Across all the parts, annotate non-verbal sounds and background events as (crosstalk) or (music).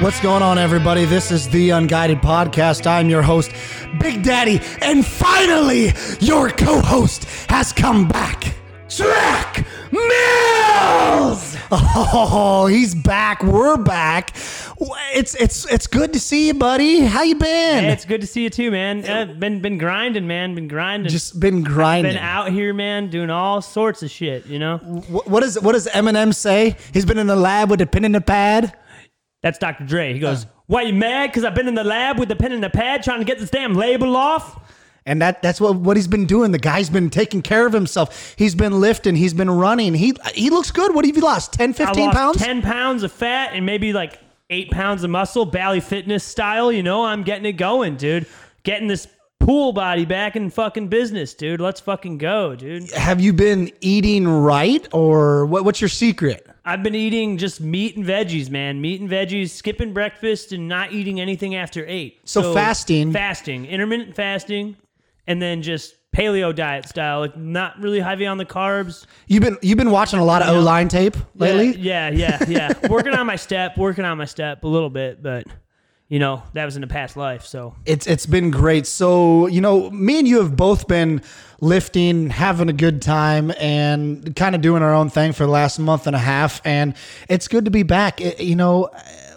What's going on, everybody? This is the Unguided Podcast. I'm your host, Big Daddy, and finally, your co host has come back. Track Mills! Oh, he's back. We're back. It's it's it's good to see you, buddy. How you been? Hey, it's good to see you too, man. Uh, been been grinding, man. Been grinding. Just been grinding. been out here, man, doing all sorts of shit. You know, What does what does Eminem say? He's been in the lab with a pen and a pad. That's Dr. Dre. He goes, uh. "Why you mad? Because I've been in the lab with the pen and the pad trying to get this damn label off." And that that's what what he's been doing. The guy's been taking care of himself. He's been lifting, he's been running. He he looks good. What have you lost? 10, I 15 lost pounds? ten pounds of fat and maybe like eight pounds of muscle, Bally Fitness style. You know, I'm getting it going, dude. Getting this pool body back in fucking business, dude. Let's fucking go, dude. Have you been eating right or what, what's your secret? I've been eating just meat and veggies, man. Meat and veggies, skipping breakfast and not eating anything after eight. So fasting. Fasting, intermittent fasting, and then just paleo diet style, like not really heavy on the carbs. You've been you've been watching a lot of O line tape lately. Yeah, yeah, yeah. yeah. working on my step, working on my step a little bit, but you know, that was in a past life. So It's it's been great. So, you know, me and you have both been lifting, having a good time and kind of doing our own thing for the last month and a half and it's good to be back. It- you know,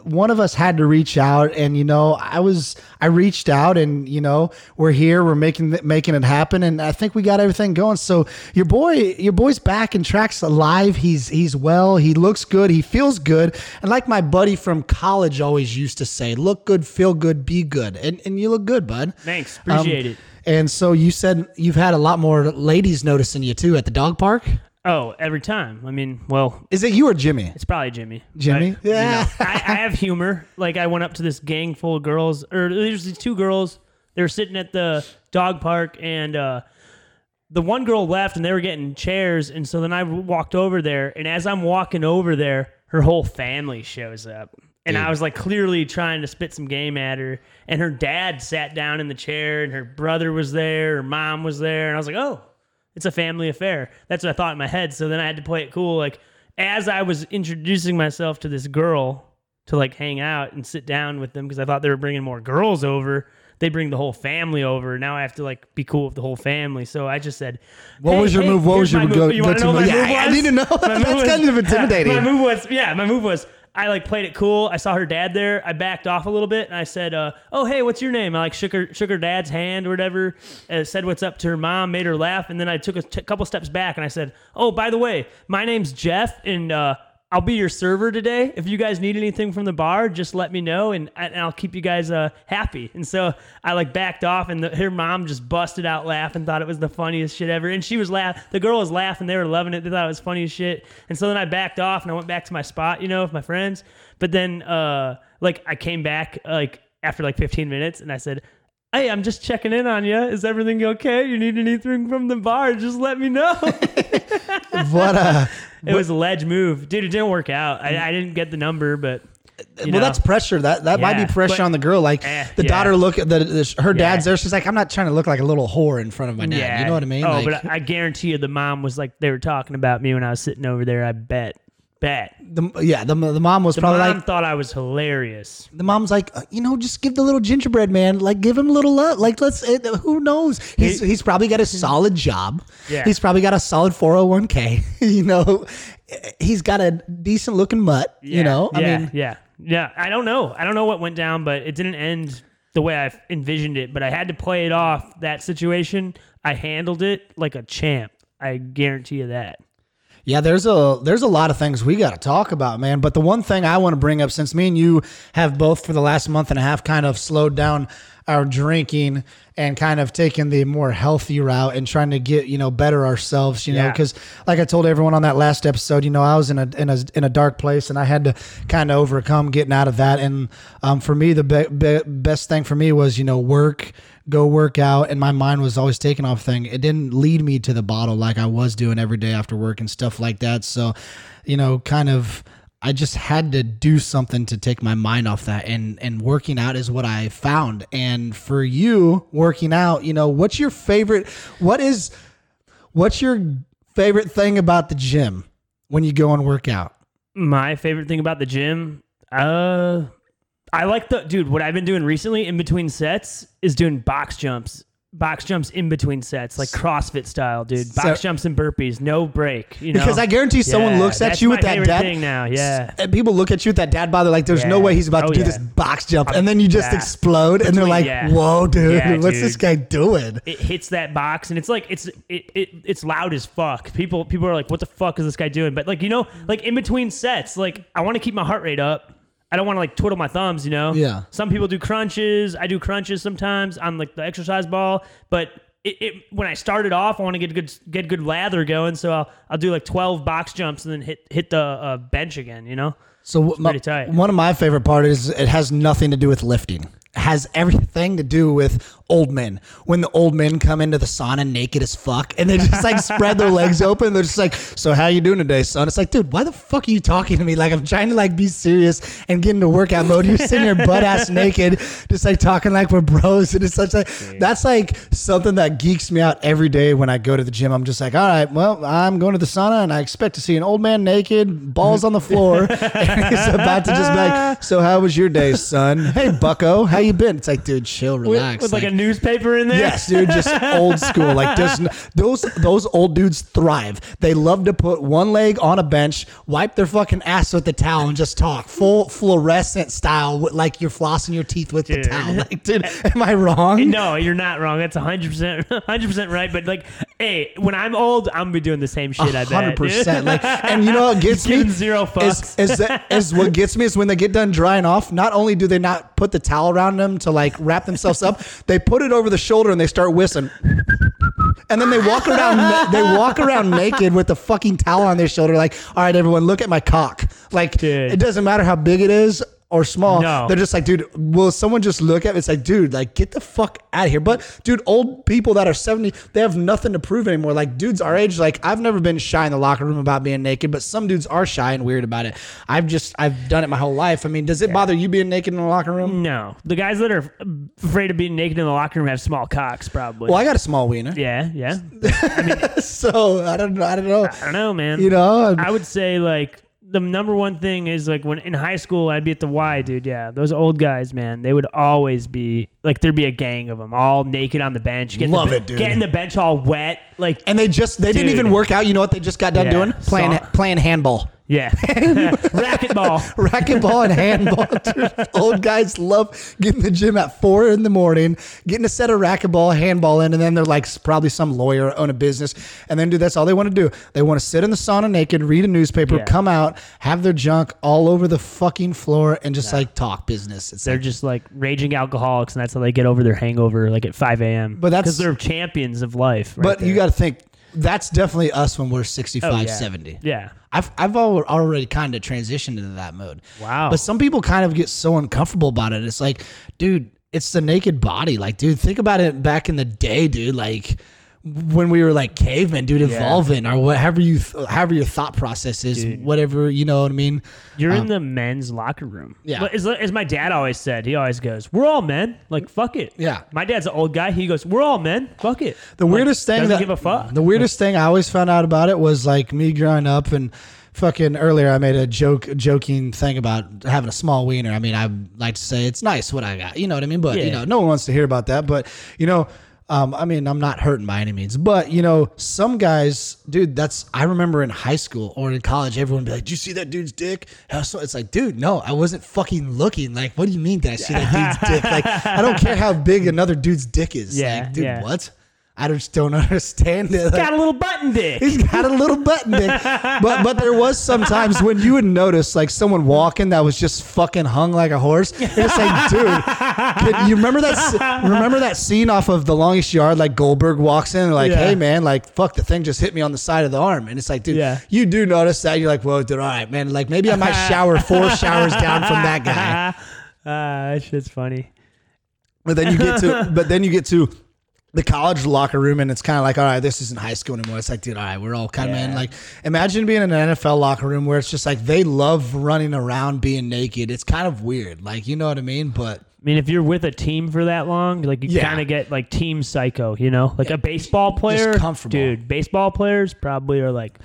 one of us had to reach out and you know, I was I reached out and you know, we're here, we're making making it happen and I think we got everything going. So, your boy your boy's back and tracks alive. He's he's well, he looks good, he feels good. And like my buddy from college always used to say, look good, feel good, be good. And and you look good, bud. thanks, appreciate Um, it. And so you said you've had a lot more ladies noticing you too at the dog park. Oh, every time. I mean, well, Is it you or Jimmy? It's probably Jimmy. Jimmy? But, you Yeah. know, (laughs) I, I have humor. Like I went up to this gang full of girls, or there's these two girls. They were sitting at the dog park, and uh, the one girl left, and they were getting chairs. And so then I walked over there, and as I'm walking over there, her whole family shows up. And I was like clearly trying to spit some game at her. And her dad sat down in the chair, and her brother was there, her mom was there. And I was like, oh, it's a family affair. That's what I thought in my head. So then I had to play it cool. Like as I was introducing myself to this girl to like hang out and sit down with them because I thought they were bringing more girls over. They bring the whole family over. Now I have to like be cool with the whole family. So I just said, What "Hey, was your hey, move? What was your go- move. You want go-to know what my Yeah, move I need to know. My (laughs) That's move kind of intimidating. (laughs) My move was yeah. My move was I like played it cool. I saw her dad there. I backed off a little bit and I said, uh, "Oh hey, what's your name?" I like shook her shook her dad's hand or whatever. Uh, said what's up to her mom, made her laugh, and then I took a t- couple steps back and I said, "Oh by the way, my name's Jeff and." uh I'll be your server today. If you guys need anything from the bar, just let me know, and, and I'll keep you guys uh, happy. And so I like backed off, and the, her mom just busted out laughing, thought it was the funniest shit ever. And she was laugh. The girl was laughing; they were loving it. They thought it was funny as shit. And so then I backed off, and I went back to my spot, you know, with my friends. But then, uh, like, I came back like after like 15 minutes, and I said. Hey, I'm just checking in on you. Is everything okay? You need anything from the bar? Just let me know. (laughs) what uh It was a ledge move, dude. It didn't work out. I, I didn't get the number, but well know. that's pressure. That that might be pressure but- on the girl. Like Eh, the yeah. daughter look at the, the her dad's Yeah. there. She's like, I'm not trying to look like a little whore in front of my dad. You know what I mean? Oh, like, but I guarantee you, the mom was like, they were talking about me when I was sitting over there. I bet, bet. the, yeah, the, the mom was The probably mom like, thought I was hilarious. the mom's like, uh, you know, just give the little gingerbread man, like, give him a little love. Like, let's, uh, who knows? He's, He- he's probably got a solid job. Yeah. He's probably got a solid 401k. (laughs) you know, he's got a decent looking mutt. You Yeah, know, I yeah, mean, yeah, yeah. I don't know. I don't know what went down, but it didn't end the way I envisioned it. But I had to play it off that situation. I handled it like a champ. I guarantee you that. Yeah, there's a there's a lot of things we got to talk about, man. But the one thing I want to bring up, since me and you have both for the last month and a half kind of slowed down our drinking and kind of taking the more healthy route and trying to get you know better ourselves, you know, Yeah. because like I told everyone on that last episode, you know, I was in a in a in a dark place and I had to kind of overcome getting out of that. And um, for me, the be- be- best thing for me was you know work go work out and my mind was always taken off thing it didn't lead me to the bottle like i was doing every day after work and stuff like that so you know kind of i just had to do something to take my mind off that and and working out is what i found and for you working out you know what's your favorite what is what's your favorite thing about the gym when you go and work out My favorite thing about the gym, uh, I like the dude. What I've been doing recently in between sets is doing box jumps. Box jumps in between sets, like CrossFit style, dude. Box So- jumps and burpees, no break. You know, Because I guarantee someone Yeah, looks at you with that dad thing now. Yeah, and people look at you with that dad bod. They're like, "There's no way he's about Oh, to do yeah. this box jump," and then you just Yeah. explode, and they're like, yeah. "Whoa, dude, Yeah, (laughs) what's dude. this guy doing?" it hits that box and it's like it's it, it it's loud as fuck. People people are like, what the fuck is this guy doing? But like you know, like in between sets, like I want to keep my heart rate up. I don't want to like twiddle my thumbs, you know. Yeah. Some people do crunches. I do crunches sometimes on like the exercise ball, but. It, it, when I started off, I want to get good get good lather going, so I'll I'll do like twelve box jumps and then hit hit the uh, bench again. You know, So my, tight. one of my favorite part is it has nothing to do with lifting. It has everything to do with old men. When the old men come into the sauna naked as fuck and they just like spread their legs open, they're just like, "So how you doing today, son?" It's like, dude, why the fuck are you talking to me? Like I'm trying to like be serious and get into workout mode. You're sitting here butt ass (laughs) naked, just like talking like we're bros, and it's such like that's like something that geeks me out every day when I go to the gym. I'm just like, all right, well, I'm going to the sauna and I expect to see an old man naked, balls on the floor, (laughs) (laughs) and he's about to just be like, "So how was your day, son? Hey, Bucko, how you been?" It's like, dude, chill, with, relax. with like, a newspaper in there. Yes, dude, just (laughs) old school. Like n- those those old dudes thrive. They love to put one leg on a bench, wipe their fucking ass with the towel, and just talk full fluorescent style, with- like you're flossing your teeth with Dude. the towel. Like, dude, (laughs) am I wrong? No, you're not wrong. That's 100%, 100% (laughs) right. But like, hey, when I'm old, I'm gonna be doing the same shit. I bet. Hundred percent. Like, and you know what gets me zero fucks. Is, is, that, is what gets me is when they get done drying off. Not only do they not put the towel around them to like wrap themselves up, they put it over the shoulder and they start whistling. And then they walk around. They walk around naked with the fucking towel on their shoulder. Like, all right, everyone, look at my cock. Like, Dude. it doesn't matter how big it is or small. No. They're just like, dude, will someone just look at me? It's like, dude, like, get the fuck out of here. But, dude, old people that are 70, they have nothing to prove anymore. Like, dudes our age, like, I've never been shy in the locker room about being naked, but some dudes are shy and weird about it. I've just, I've done it my whole life. I mean, does it bother you being naked in the locker room? no, the guys that are afraid of being naked in the locker room have small cocks, probably. Well, I got a small wiener. yeah, yeah. (laughs) So, I don't know. I don't know. I don't know, man. You know, I would say like the number one thing is like when in high school I'd be at the Y, dude. Yeah, those old guys, man, they would always be like there'd be a gang of them all naked on the bench, getting Love the, it, dude. getting the bench all wet, like and they just, they didn't even work out. You know what they just got done Yeah. doing? Playing, Saw- playing handball. Yeah, (laughs) racquetball. racquetball and handball. (laughs) Dude, old guys love getting the gym at four in the morning, getting a set of racquetball, handball in, and then they're like probably some lawyer, own a business, and then do that's all they want to do. They want to sit in the sauna naked, read a newspaper, Yeah. come out, have their junk all over the fucking floor, and just like talk business. It's They're like, just like raging alcoholics, and that's how they get over their hangover, like at 5 a.m. But that's- because they're champions of life. Right but you got to think that's definitely us when we're 65, Oh, yeah. 70. yeah. I've I've already kind of transitioned into that mode. Wow. But some people kind of get so uncomfortable about it. It's like, dude, it's the naked body. Like, dude, think about it back in the day, dude. Like when we were like cavemen, dude, evolving or whatever you, th- however your thought process is, whatever you know what I mean. You're in the men's locker room. Um, yeah. But As, as my dad always said, he always goes, "We're all men. Like fuck it." Yeah. My dad's an old guy. He goes, "We're all men. Fuck it." The Like, weirdest thing that give a fuck. the weirdest thing I always found out about it was like me growing up and fucking earlier I made a joke joking thing about having a small wiener. I mean, I like to say it's nice what I got. You know what I mean? But you know, no one wants to hear about that. But you know, um, I mean, I'm not hurting by any means, but you know, some guys, dude, that's I remember in high school or in college, everyone be like, "Do you see that dude's dick?" How so? It's like, dude, no, I wasn't fucking looking. Like, what do you mean? Did I see that dude's dick? Like, I don't care how big another dude's dick is. Yeah, like, dude, yeah. what? I just don't (laughs) understand it. Like, Got a little button dick. He's got a little button dick. But but there was sometimes when you would notice like someone walking that was just fucking hung like a horse. And it's like, dude, could- you remember that remember that scene off of The Longest Yard? Like Goldberg walks in and like, Yeah. hey man, like fuck the thing just hit me on the side of the arm. And it's like, dude, Yeah. you do notice that. You're like, whoa, dude, all right, man. Like maybe I might shower four showers down from that guy. (laughs) Ah, that shit's funny. But then you get to but then you get to the college locker room and it's kind of like, all right, this isn't high school anymore. It's like, dude, all right, we're all kind of in like imagine being in an NFL locker room where it's just like they love running around being naked. It's kind of weird. Like, you know what I mean? But I mean, if you're with a team for that long, like you Yeah. kind of get like team psycho, you know, like a baseball player, comfortable. dude. Baseball players probably are like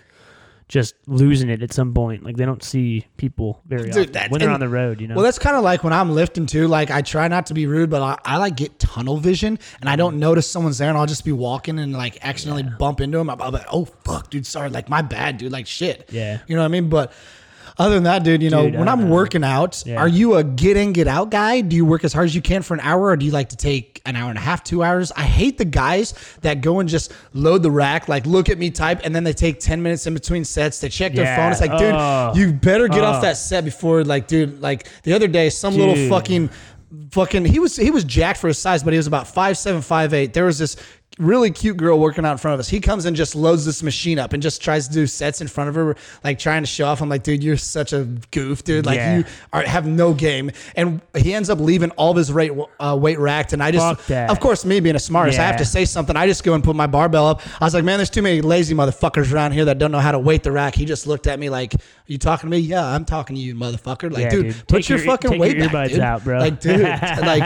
just losing it at some point. Like they don't see people very Dude, often that- when they're and- on the road. You know. Well, that's kind of like when I'm lifting too. Like I try not to be rude, but I, I like get tunnel vision, and I mm-hmm. don't notice someone's there, and I'll just be walking and like accidentally bump into them. I'll be like, oh fuck, dude, sorry, like my bad, dude, like shit. Yeah. you know what I mean. But other than that, dude, you know, Dude, when I'm know. working out, Yeah. are you a get in, get out guy? Do you work as hard as you can for an hour, or do you like to take an hour and a half, two hours? I hate the guys that go and just load the rack, like look at me type, and then they take ten minutes in between sets. to check their Yeah. phone. It's like, dude, Oh. you better get Oh. off uh. that set before, like, dude, like the other day, some little fucking, fucking, he was he was jacked for his size, but he was about five seven, five eight. There was this really cute girl working out in front of us. He comes and just loads this machine up and just tries to do sets in front of her, like trying to show off. I'm like, dude, you're such a goof, dude. Like Yeah. you are have no game. And he ends up leaving all of his weight uh, weight racked. And I just, of course, me being a smartest, I have to say something. I just go and put my barbell up. I was like, man, there's too many lazy motherfuckers around here that don't know how to weight the rack. He just looked at me like, you talking to me? Yeah, I'm talking to you, motherfucker. Like, Yeah, dude, dude. put your, your- fucking take weight your back, dude. out, bro. Like, dude, (laughs) like,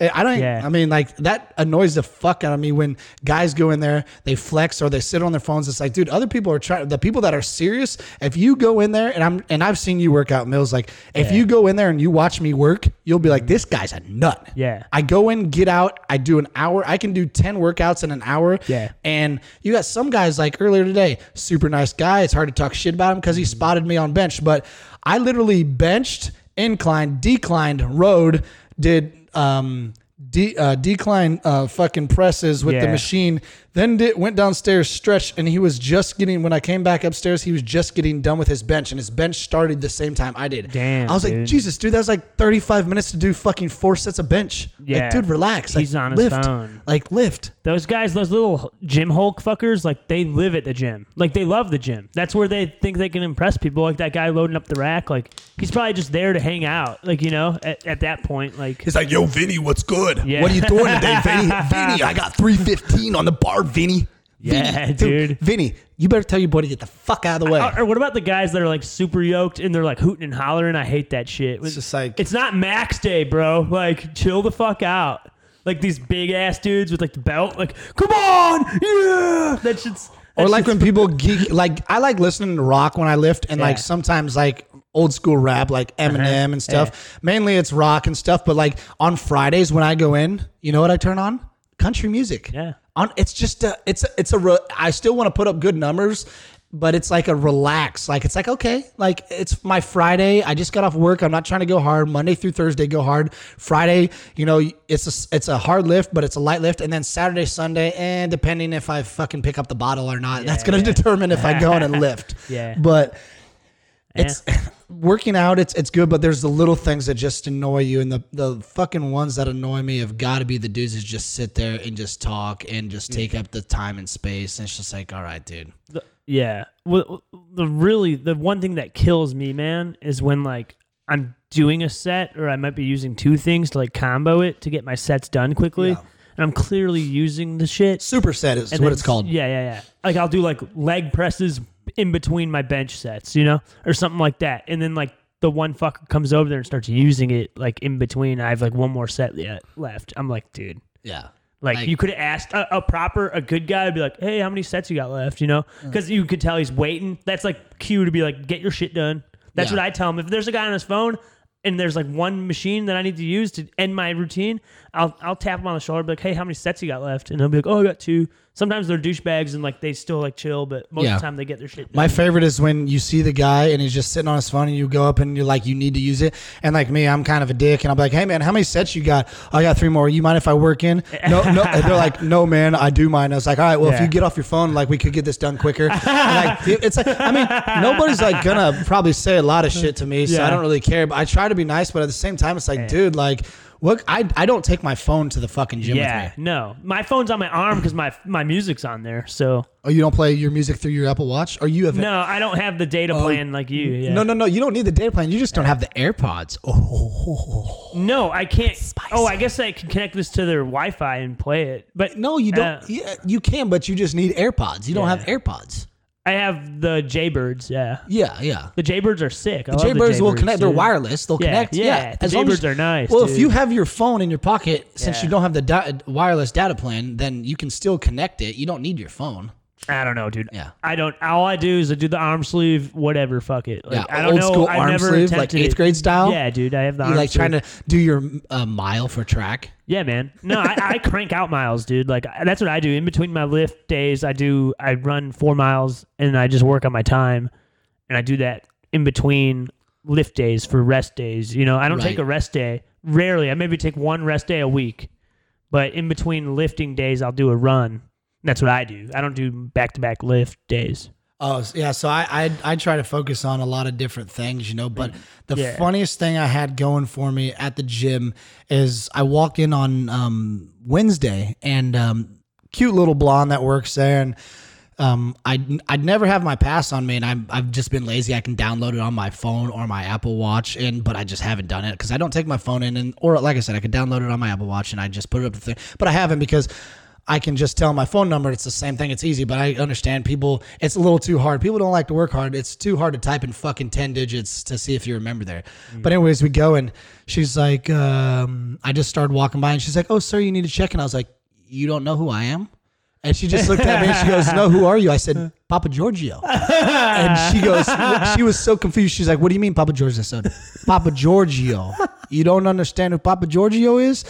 eh, I don't. Yeah. I mean, like that annoys the fuck out of me when guys go in there, they flex or they sit on their phones. It's like, dude, other people are trying. The people that are serious, if you go in there and I'm and I've seen you work out, Mills. Like, if Yeah. you go in there and you watch me work, you'll be like, this guy's a nut. Yeah. I go in, get out. I do an hour. I can do ten workouts in an hour. Yeah. And you got some guys like earlier today, super nice guy. It's hard to talk shit about him because he mm-hmm. spotted me on bench, but I literally benched, inclined, declined, rode, did um de- uh, decline uh, fucking presses with the machine. Then did, went downstairs, stretched, and he was just getting. When I came back upstairs, he was just getting done with his bench, and his bench started the same time I did. Damn, I was like. Jesus, dude, that was like thirty-five minutes to do fucking four sets of bench. Yeah. like, dude, relax. He's like, on his lift. phone. Like lift. Those guys, those little gym Hulk fuckers, like they live at the gym. Like they love the gym. That's where they think they can impress people. Like that guy loading up the rack. Like he's probably just there to hang out. Like you know, at, at that point, like He's like, yo, Vinny, what's good? Yeah. What are you doing today, (laughs) Vinny? Vinny, I got 315 on the bar, Vinny. Yeah, Vinny, dude. Vinny, you better tell your boy to get the fuck out of the way. Or, or what about the guys that are like super yoked and they're like hooting and hollering? I hate that shit. It's just like- it's not max day, bro. Like chill the fuck out. Like these big ass dudes with like the belt. Like come on, yeah. That shit's. or that like when people (laughs) geek, like I like listening to rock when I lift, and like sometimes like old school rap, like Eminem Uh-huh. and stuff. Mainly it's rock and stuff, but like on Fridays when I go in, you know what I turn on? Country music. Yeah. On it's just a it's a, it's a re, I still want to put up good numbers. But it's like a relax, like it's like okay, like it's my Friday. I just got off work. I'm not trying to go hard. Monday through Thursday, go hard. Friday, you know, it's a it's a hard lift, but it's a light lift. And then Saturday, Sunday, and depending if I fucking pick up the bottle or not, that's gonna yeah. determine if I go in and lift. (laughs) Yeah. But it's (laughs) working out. It's it's good, but there's the little things that just annoy you, and the the fucking ones that annoy me have got to be the dudes that just sit there and just talk and just take up the time and space. And it's just like, all right, dude. The- yeah. Well, the really the one thing that kills me, man, is when like I'm doing a set or I might be using two things to like combo it to get my sets done quickly, Yeah. and I'm clearly using the shit. Superset is and what then- it's called. Yeah, yeah, yeah. Like I'll do like leg presses in between my bench sets, you know, or something like that, and then like. The one fucker comes over there and starts using it like in between. I have like one more set yet left. I'm like, dude, Yeah. like, Like- you could have asked a, a proper, a good guy would be like, "Hey, how many sets you got left?" You know, mm. because you could tell he's waiting. That's like cue to be like, "Get your shit done." That's Yeah. what I tell him. If there's a guy on his phone and there's like one machine that I need to use to end my routine, I'll I'll tap him on the shoulder, be like, "Hey, how many sets you got left?" And he'll be like, "Oh, I got two. Sometimes they're douchebags and like they still like chill, but most Yeah. of the time they get their shit. Done. My favorite is when you see the guy and he's just sitting on his phone and you go up and you're like, you need to use it. And like me, I'm kind of a dick and I'm like, hey man, how many sets you got? "Oh, I got three more. You mind if I work in? No, no. And they're like, no man, I do mind. I was like, all right, well, if Yeah. you get off your phone, like we could get this done quicker. And, like, it's like, I mean, nobody's like gonna probably say a lot of shit to me, so I Yeah. don't really care. But I try to be nice, but at the same time, it's like, dude, like, look, I I don't take my phone to the fucking gym yeah, with me. no, my phone's on my arm because my my music's on there. So Oh, you don't play your music through your Apple Watch, Are you have no, I don't have the data plan like you. Yeah. Oh, No, no, no. You don't need the data plan. You just don't have the AirPods. Oh, No, I can't. Oh, I guess I can connect this to their Wi-Fi and play it. But no, you don't. Uh, yeah, you can, but you just need AirPods. You don't Yeah. have AirPods. I have the Jaybirds. Yeah, Yeah, yeah. the Jaybirds are sick. I love Jaybirds the will connect. They're dude. wireless. They'll Yeah, connect. yeah, Yeah, the long Jaybirds are nice, Well, if dude. you have your phone in your pocket, since Yeah. you don't have the da- wireless data plan, then you can still connect it. You don't need your phone. I don't know, dude. Yeah. I don't. All I do is I do the arm sleeve, whatever. Fuck it. Like, Yeah, I don't old know. school I've arm never sleeve, like attempted eighth it. grade style? Yeah, dude. I have the You arm like sleeve. trying to do your uh, mile for track? Yeah, man. No, I, I (laughs) crank out miles, dude. Like that's what I do. In between my lift days, I do. I run four miles and I just work on my time, and I do that in between lift days for rest days. You know, I don't take a rest day. Rarely. I maybe take one rest day a week, but in between lifting days, I'll do a run. That's what I do. I don't do back to back lift days. Oh yeah, so I, I I try to focus on a lot of different things, you know. But the Yeah. funniest thing I had going for me at the gym is I walked in on um, Wednesday and um, cute little blonde that works there, and um, I I'd never have my pass on me, and I'm I've just been lazy. I can download it on my phone or my Apple Watch, and but I just haven't done it because I don't take my phone in, and or like I said, I could download it on my Apple Watch and I just put it up to thing, but I haven't because. I can just tell my phone number. It's the same thing. It's easy, but I understand people. It's a little too hard. People don't like to work hard. It's too hard to type in fucking ten digits to see if you remember there. But anyways, we go and she's like, um, I just started walking by and she's like, "Oh, sir, you need to check." And I was like, "You don't know who I am?" And she just looked at me and she goes, "No, who are you?" I said, "Papa Giorgio." and she goes, she was so confused. She's like, "What do you mean, Papa Giorgio?" I said, "Papa Giorgio. You don't understand who Papa Giorgio is?"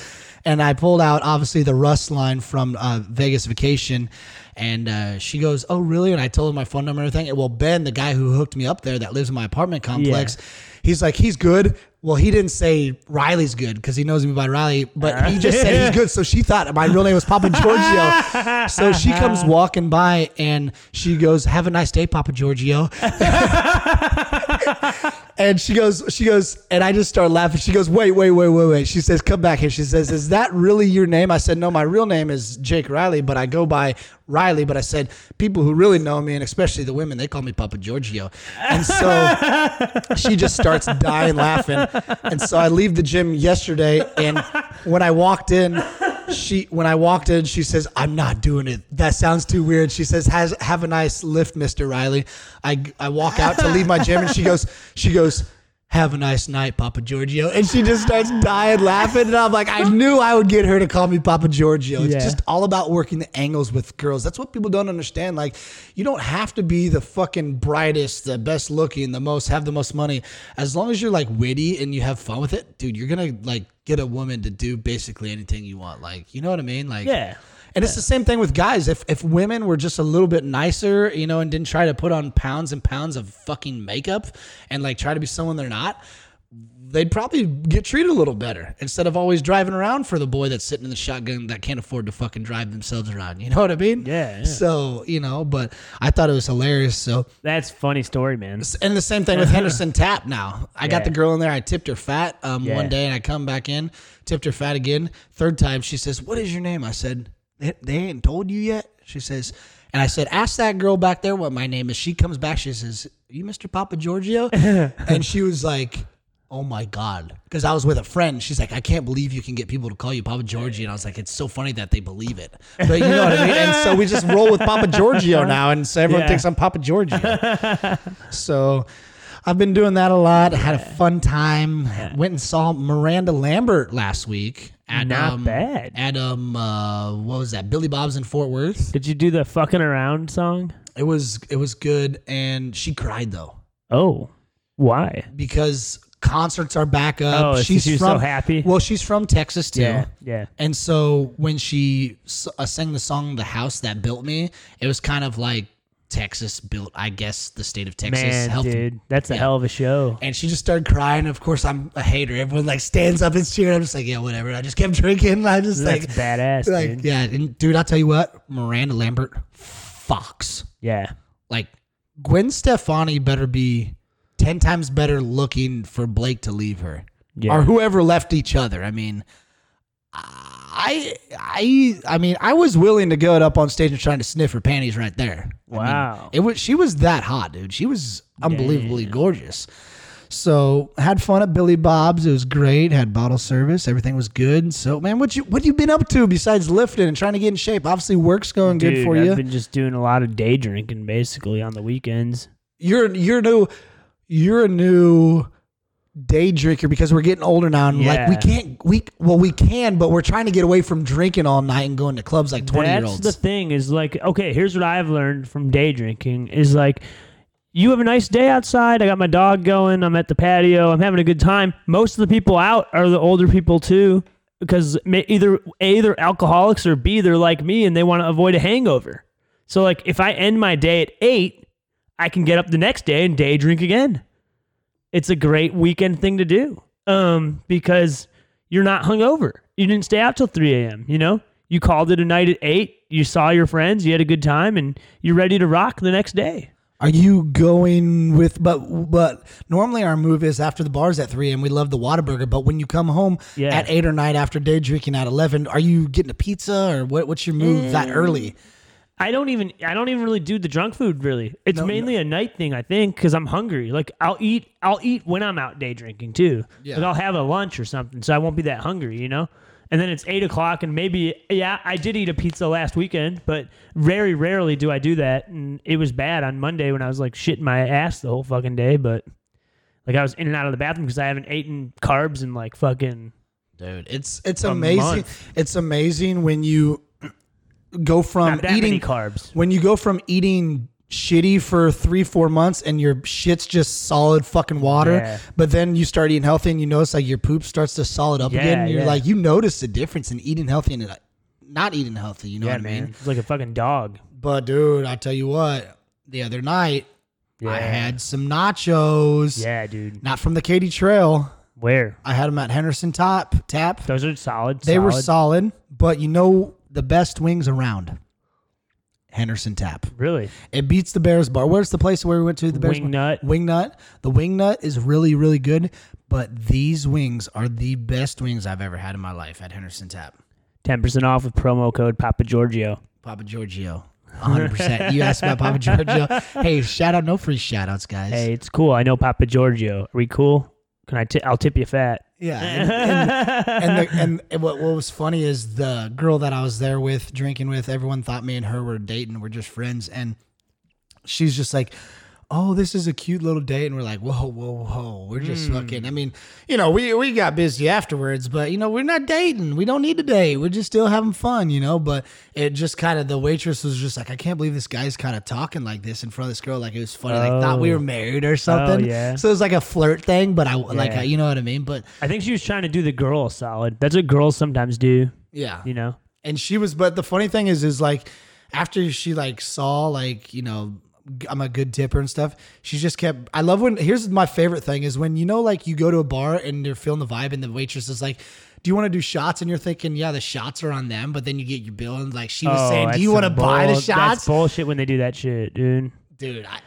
And I pulled out obviously the Russ line from uh, Vegas Vacation, and uh, she goes, "Oh, really?" And I told her my phone number and everything. And well, Ben, the guy who hooked me up there, that lives in my apartment complex, he's like, he's good. Well, he didn't say Riley's good because he knows me by Riley, but he just said he's (laughs) good. So she thought my real name was Papa Giorgio. so she (laughs) comes walking by and she goes, "Have a nice day, Papa Giorgio." (laughs) and she goes, she goes, and I just start laughing. She goes, "Wait, wait, wait, wait, wait." She says, "Come back here." She says, "Is that really your name?" I said, "No, my real name is Jake Riley, but I go by Riley." But I said, people who really know me, and especially the women, they call me Papa Giorgio. And so she just starts dying laughing. And so I leave the gym yesterday, and when I walked in, she when I walked in, she says, "I'm not doing it. That sounds too weird." She says, "Has have a nice lift, Mister Riley." I I walk out to leave my gym, and she goes, she goes. Have a nice night, Papa Giorgio. And she just starts dying laughing. And I'm like, I knew I would get her to call me Papa Giorgio. It's Yeah. just all about working the angles with girls. That's what people don't understand. Like, you don't have to be the fucking brightest, the best looking, the most, have the most money. As long as you're like witty and you have fun with it, dude, you're gonna like get a woman to do basically anything you want. Like, you know what I mean? Like, Yeah. And it's the same thing with guys. If if women were just a little bit nicer, you know, and didn't try to put on pounds and pounds of fucking makeup and like try to be someone they're not, they'd probably get treated a little better instead of always driving around for the boy that's sitting in the shotgun that can't afford to fucking drive themselves around. You know what I mean? Yeah, yeah. So, you know, but I thought it was hilarious. So, That's funny story, man. and the same thing with Henderson (laughs) Tap now. I got the girl in there. I tipped her fat um, Yeah. one day and I come back in, tipped her fat again. Third time, she says, What is your name? I said, They, they ain't told you yet? She says, and I said, Ask that girl back there what my name is. She comes back. She says, You Mr. Papa Giorgio? (laughs) and she was like, Oh my God. Because I was with a friend. She's like, I can't believe you can get people to call you Papa Giorgio. And I was like, It's so funny that they believe it. But you know what I mean? And so we just roll with Papa Giorgio (laughs) now. And so everyone Yeah. thinks I'm Papa Giorgio. (laughs) So I've been doing that a lot. Had a fun time. Went and saw Miranda Lambert last week at Not um, bad. At um uh what was that? Billy Bob's in Fort Worth. Did you do the fucking around song? It was it was good and she cried though Oh, why? because concerts are back up. Oh, she's she from so happy? Well, she's from Texas too. Yeah, yeah. And so when she uh, sang the song "The House That Built Me," it was kind of like Texas built, I guess, the state of Texas. Man, helped dude, that's a yeah. hell of a show. And she just started crying. Of course, I'm a hater. Everyone like stands up and cheering. I'm just like, yeah, whatever. I just kept (laughs) drinking. I just That's like, badass, like, dude. yeah. And dude, I'll tell you what, Miranda Lambert, Fox. Yeah, Like Gwen Stefani better be ten times better looking for Blake to leave her, Yeah. or whoever left each other. I mean, I, I, I mean, I was willing to go up on stage and trying to sniff her panties right there. I mean, Wow. it was she was that hot, dude. She was unbelievably gorgeous. So had fun at Billy Bob's. It was great. Had bottle service. Everything was good. So man, what you what you been up to besides lifting and trying to get in shape? Obviously, work's going good Dude, for I've you. been just doing a lot of day drinking basically on the weekends. you're you're new. You're a new day drinker because we're getting older now and like we can't we well we can but we're trying to get away from drinking all night and going to clubs like 20 year That's olds the thing is like, okay, here's what I've learned from day drinking is like, you have a nice day outside. I got my dog going. I'm at the patio. I'm having a good time. Most of the people out are the older people too, because either a they're alcoholics or b they're like me and they want to avoid a hangover. So like, if I end my day at eight, I can get up the next day and day drink again. It's a great weekend thing to do, um, because you're not hungover. You didn't stay out till 3 a.m. You know, you called it a night at eight. You saw your friends. You had a good time, and you're ready to rock the next day. Are you going with but but normally our move is after the bars at three and we love the Whataburger, but when you come home Yeah. at eight or nine after day drinking at eleven, are you getting a pizza or what what's your move that Mm. early? I don't even I don't even really do the drunk food really. It's mainly a night thing I think because I'm hungry. Like I'll eat I'll eat when I'm out day drinking too. Yeah. Like I'll have a lunch or something, so I won't be that hungry. You know. And then it's eight o'clock, and maybe yeah, I did eat a pizza last weekend, but very rarely do I do that. And it was bad on Monday when I was like shitting my ass the whole fucking day. But like I was in and out of the bathroom because I haven't eaten carbs in like fucking Dude, it's it's amazing. month. It's amazing when you go from not that eating many carbs. when you go from eating shitty for three four months and your shit's just solid fucking water Yeah. but then you start eating healthy and you notice like your poop starts to solid up again Yeah, and you're yeah. like you notice the difference in eating healthy and not eating healthy you know Yeah, what i man, mean it's like a fucking dog. but dude i tell you what the other night i Yeah. had some nachos Yeah, dude. not from the katy trail Where i had them at henderson top tap those are solid. they were solid but you know the best wings around henderson tap Really? It beats the Bears Bar. Where's the place where we went to? The Bears Wingnut. Bar? Wingnut. The Wingnut is really, really good, but these wings are the best wings I've ever had in my life at Henderson Tap. Ten percent off with promo code Papa Giorgio. Papa Giorgio. 100%. you asked about Papa Giorgio. (laughs) Hey, shout out. No free shout outs, guys. Hey, it's cool. I know Papa Giorgio. Are we cool? Can I? T- I'll tip you fat. Yeah. (laughs) And, and, and, the, and what, what was funny is the girl that I was there with, drinking with, everyone thought me and her were dating. We're just friends. And she's just like, oh, this is a cute little date. And we're like, whoa, whoa, whoa. We're just hmm. fucking, I mean, you know, we, we got busy afterwards, but, you know, we're not dating. We don't need to date. We're just still having fun, you know? But it just kind of, the waitress was just like, I can't believe this guy's kind of talking like this in front of this girl. Like it was funny. Like thought we Oh. were married or oh, something. Oh, yeah. So it was like a flirt thing, but I, like, Yeah. you know what I mean? But I think she was trying to do the girl solid. That's what girls sometimes do. yeah. You know. and she was but the funny thing is is like after she like saw like you know i'm a good tipper and stuff she just kept i love when here's my favorite thing is when you know like you go to a bar and you're feeling the vibe and the waitress is like do you want to do shots and you're thinking yeah the shots are on them but then you get your bill and like she was Oh, saying do you want to buy the shots That's bullshit when they do that shit, dude. dude I,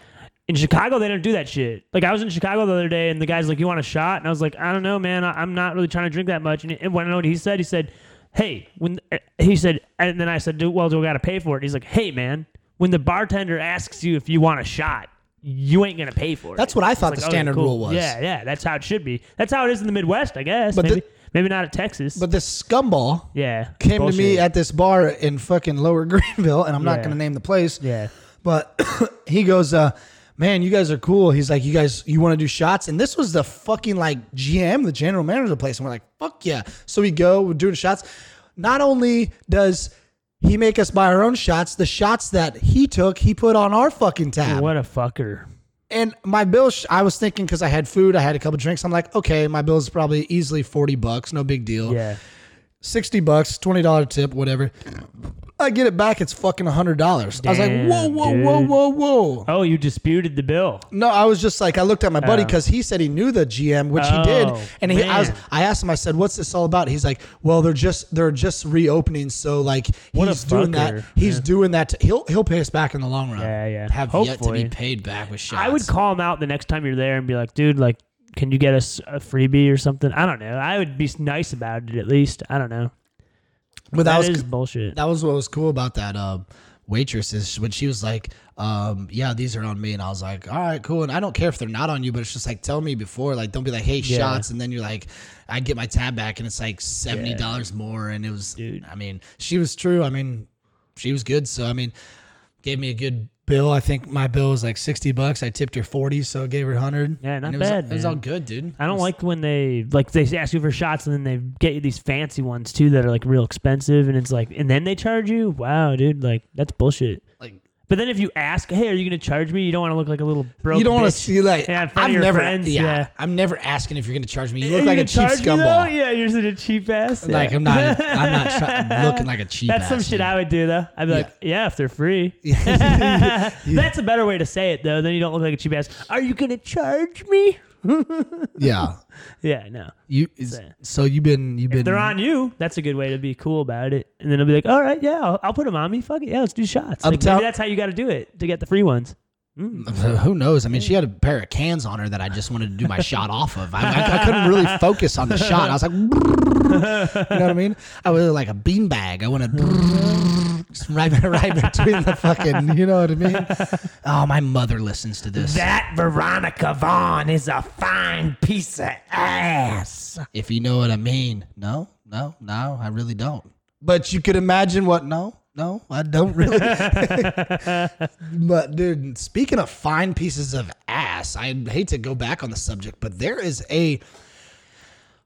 In Chicago, they don't do that shit. Like I was in Chicago the other day, and the guy's like, "You want a shot?" And I was like, "I don't know, man. I, I'm not really trying to drink that much." And, and when I know what he said, he said, "Hey, when uh," he said," and then I said, "Do well, do I got to pay for it?" He's like, "Hey, man, when the bartender asks you if you want a shot." You ain't gonna pay for it. That's what I thought the okay, standard cool. rule was. Yeah, yeah, that's how it should be. That's how it is in the Midwest, I guess. But the- maybe, maybe not at Texas. but this scumball yeah, came to me at this bar in fucking lower (laughs) greenville and i'm not Yeah. to name the place yeah. But (coughs) he goes, uh, man, you guys are cool. He's like, you guys, you want to do shots? And this was the fucking like GM, the general manager of the place. And we're like, fuck yeah. So we go, we're doing shots. Not only does he make us buy our own shots, the shots that he took, he put on our fucking tab. What a fucker. And my bill, sh- I was thinking because I had food, I had a couple drinks. I'm like, okay, my bill is probably easily 40 bucks, no big deal. Yeah. 60 bucks, $20 tip, whatever. I get it back, it's fucking $100. I was like, Damn, whoa, whoa, whoa, dude. whoa, whoa. Oh, you disputed the bill. No, I was just like I looked at my buddy Oh. because he said he knew the GM, which he did, Oh, and he, I was man. I asked him, I said, "What's this all about?" He's like, "Well, they're just they're just reopening, so like What a he's doing that. He's doing that. To, he'll he'll pay us back in the long run. Yeah, yeah. Have yet to be paid back with shots. I would call him out the next time you're there and be like, dude, like, can you get us a freebie or something? I don't know. I would be nice about it at least. I don't know. But that, That was is bullshit. that was what was cool about that uh, waitress is when she was like, um, "Yeah, these are on me," and I was like, "All right, cool." And I don't care if they're not on you, but it's just like tell me before, like don't be like, "Hey, Yeah. shots," and then you're like, I get my tab back and it's like seventy dollars more, and it was, Dude. I mean, she was true. I mean, she was good. So I mean, Gave me a good bill. I think my bill was like sixty bucks. I tipped her forty, so I gave her hundred. Yeah, not it was, bad, It was man. all good, dude. I don't like when they like they ask you for shots and then they get you these fancy ones too that are like real expensive and it's like and then they charge you. Wow, dude, like that's bullshit. But then if you ask, hey, are you gonna charge me? You don't want to look like a little broke. You don't want to see like Yeah, I'm never friends, yeah, yeah. I'm never asking if you're gonna charge me. You look like a cheap scumball. Yeah, you're such a cheap ass. Like Yeah. I'm not I'm not try- (laughs) looking like a cheap. That's some ass, shit dude. I would do though. I'd be like, yeah, if they're free. (laughs) (laughs) Yeah. That's a better way to say it though. Then you don't look like a cheap ass. Are you gonna charge me? Yeah. (laughs) Yeah, no. You is, so you've been you've been If they're on you, that's a good way to be cool about it. And then I'll be like, all right, yeah, I'll, I'll put them on me. Fuck it, yeah, let's do shots. Like, tell- maybe that's how you got to do it to get the free ones. Hmm. (laughs) Who knows? I mean, she had a pair of cans on her that I just wanted to do my shot off of. I, I, I couldn't really focus on the shot. I was like, (laughs) you know what I mean? I was like a beanbag. I wanted (laughs) right, right between the fucking, you know what I mean? Oh, my mother listens to this. That Veronica Vaughn is a fine piece of ass. if you know what I mean. No, no, no, I really don't. But you could imagine what? No, no, I don't really. (laughs) but dude, speaking of fine pieces of ass, I hate to go back on the subject, but there is a.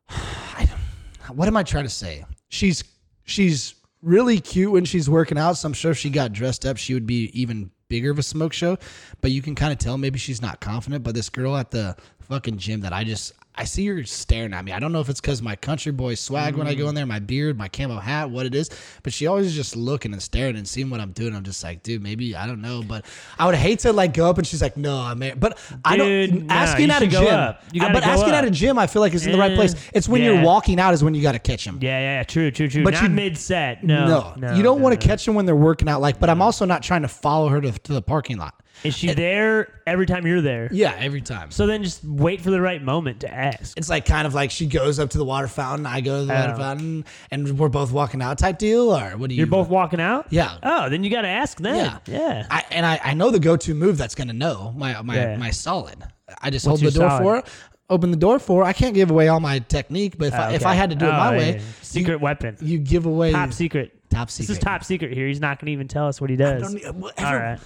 (sighs) I don't, what am I trying to say? She's she's really cute when she's working out. So I'm sure if she got dressed up, she would be even bigger of a smoke show. But you can kind of tell maybe she's not confident. But this girl at the fucking gym that I just I see her staring at me. I don't know if it's because my country boy swag when I go in there, my beard, my camo hat, what it is. But she always is just looking and staring and seeing what I'm doing. I'm just like, dude, maybe I don't know. But I would hate to like go up and she's like, no, I'm. a-" But I don't no, asking at a gym. up. Uh, but asking at a gym, I feel like is in the right place. It's when yeah. you're walking out is when you got to catch them. Yeah, yeah, true, true, true. But Not you- mid set. No, No, no, you don't no, want no. to catch them when they're working out. Like, but I'm also not trying to follow her to, to the parking lot. Is she eh, there every time you're there? Yeah, every time. So then just wait for the right moment to ask. It's like kind of like she goes up to the water fountain, I go to the water Oh. fountain, and we're both walking out type deal, or what do you? You're both walking out? Yeah. Oh, then you got to ask them. Yeah, Yeah. I, and I, I know the go-to move that's gonna know my my Yeah. my solid. I just hold the door solid? for her, open the door for her. I can't give away all my technique, but if I if I had to do it Oh, my yeah, way. Secret weapon. you give away Top secret. top secret This secret. is top secret here. He's not going to even tell us what he does. don't well, every- right.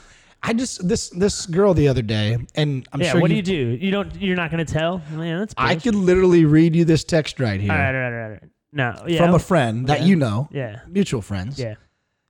I just this this girl the other day, and I'm Yeah. sure what do you, you do? You don't. You're not going to tell? Oh, Man, that's. I could literally read you this text right here All right. All right. All right. All right. No. Yeah. from a friend that yeah. you know, Yeah. mutual friends. Yeah.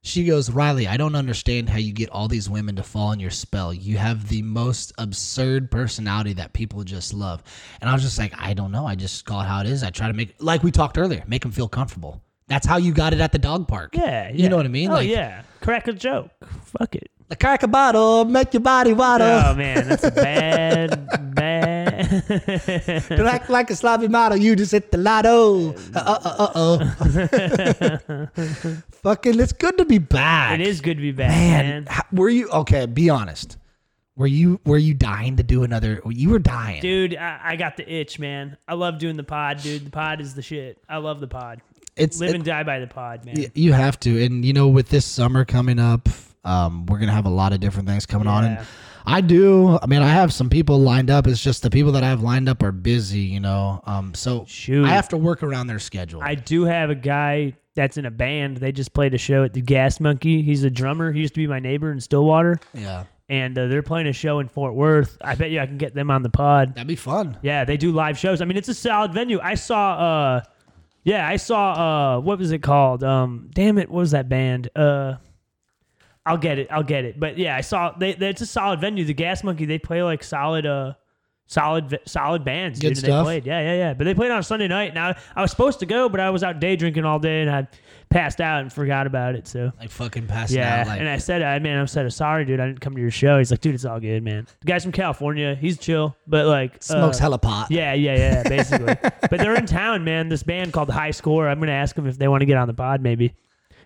She goes, Riley, I don't understand how you get all these women to fall in your spell. You have the most absurd personality that people just love. And I was just like, I don't know. I just call it how it is. I try to make, like we talked earlier, make them feel comfortable. That's how you got it at the dog park. Yeah. You know what I mean? Oh Like- yeah. Crack a joke. Fuck it. The crack a bottle, make your body waddle. Oh man, that's a bad, (laughs) bad. Don't act like a sloppy model. You just hit the lotto. Uh uh uh oh. (laughs) Fucking, it's good to be back. it is good to be back, Man, man. how- were you okay? Be honest. Were you were you dying to do another? You were dying. Dude, I, I got the itch, man. I love doing the pod, dude. The pod is the shit. I love the pod. it's Live it- and die by the pod, man. you have to, and you know, with this summer coming up, um, we're gonna have a lot of different things coming on, and I do. I mean, I have some people lined up. It's just the people that I have lined up are busy, you know. Um, so Shoot. I have to work around their schedule. I do have a guy that's in a band. They just played a show at the Gas Monkey. He's a drummer. He used to be my neighbor in Stillwater, yeah, and uh, they're playing a show in Fort Worth. I bet you I can get them on the pod. that'd be fun. Yeah, they do live shows. I mean, it's a solid venue. I saw uh yeah, I saw uh what was it called? Um damn it, what was that band? Uh I'll get it. I'll get it. But yeah, I saw they, they it's a solid venue. The Gas Monkey, they play like solid uh solid v- solid bands. Good dude, stuff. They played. Yeah, yeah, yeah. But they played on Sunday night. Now I was supposed to go, but I was out day drinking all day and I passed out and forgot about it. So Like fucking passed yeah, out. Like, and I said, I man, I'm said, sorry, dude, I didn't come to your show. He's like, dude, it's all good, man. The guy's from California. He's chill, but like smokes uh, hella pot. yeah, yeah, yeah, basically. (laughs) but they're in town, man. This band called High Score. I'm gonna ask them if they want to get on the pod, maybe.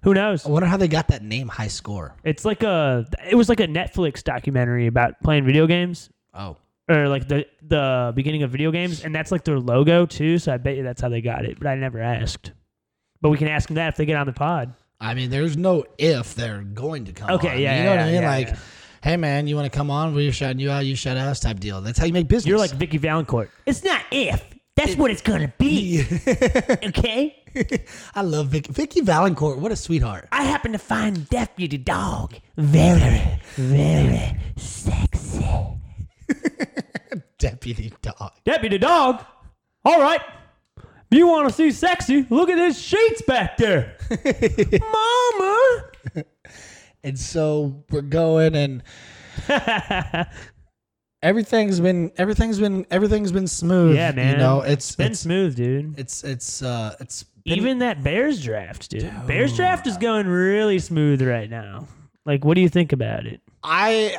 Who knows? I wonder how they got that name, High Score. It's like a. It was like a Netflix documentary about playing video games, Oh, or like the the beginning of video games, and that's like their logo too. So I bet you that's how they got it. But I never asked. But we can ask them that if they get on the pod. I mean, there's no if they're going to come. Okay, on. yeah, you know what yeah, I mean. yeah, like, yeah. hey man, you want to come on? We're shouting you out. You shout us type deal. That's how you make business. You're like Vicky Vallencourt. It's not if. That's what it's gonna be. (laughs) okay. I love Vicky. Vicky Vallencourt. What a sweetheart. I happen to find Deputy Dog very, very sexy. (laughs) Deputy dog. Deputy Dog. All right. If you want to see sexy, look at his sheets back there. (laughs) Mama. And so we're going and everything's been everything's been everything's been smooth. Yeah, man. You know, it's been it's smooth, dude. it's it's uh it's been- Even that Bears draft, dude. Bears draft is going really smooth right now. Like, what do you think about it? I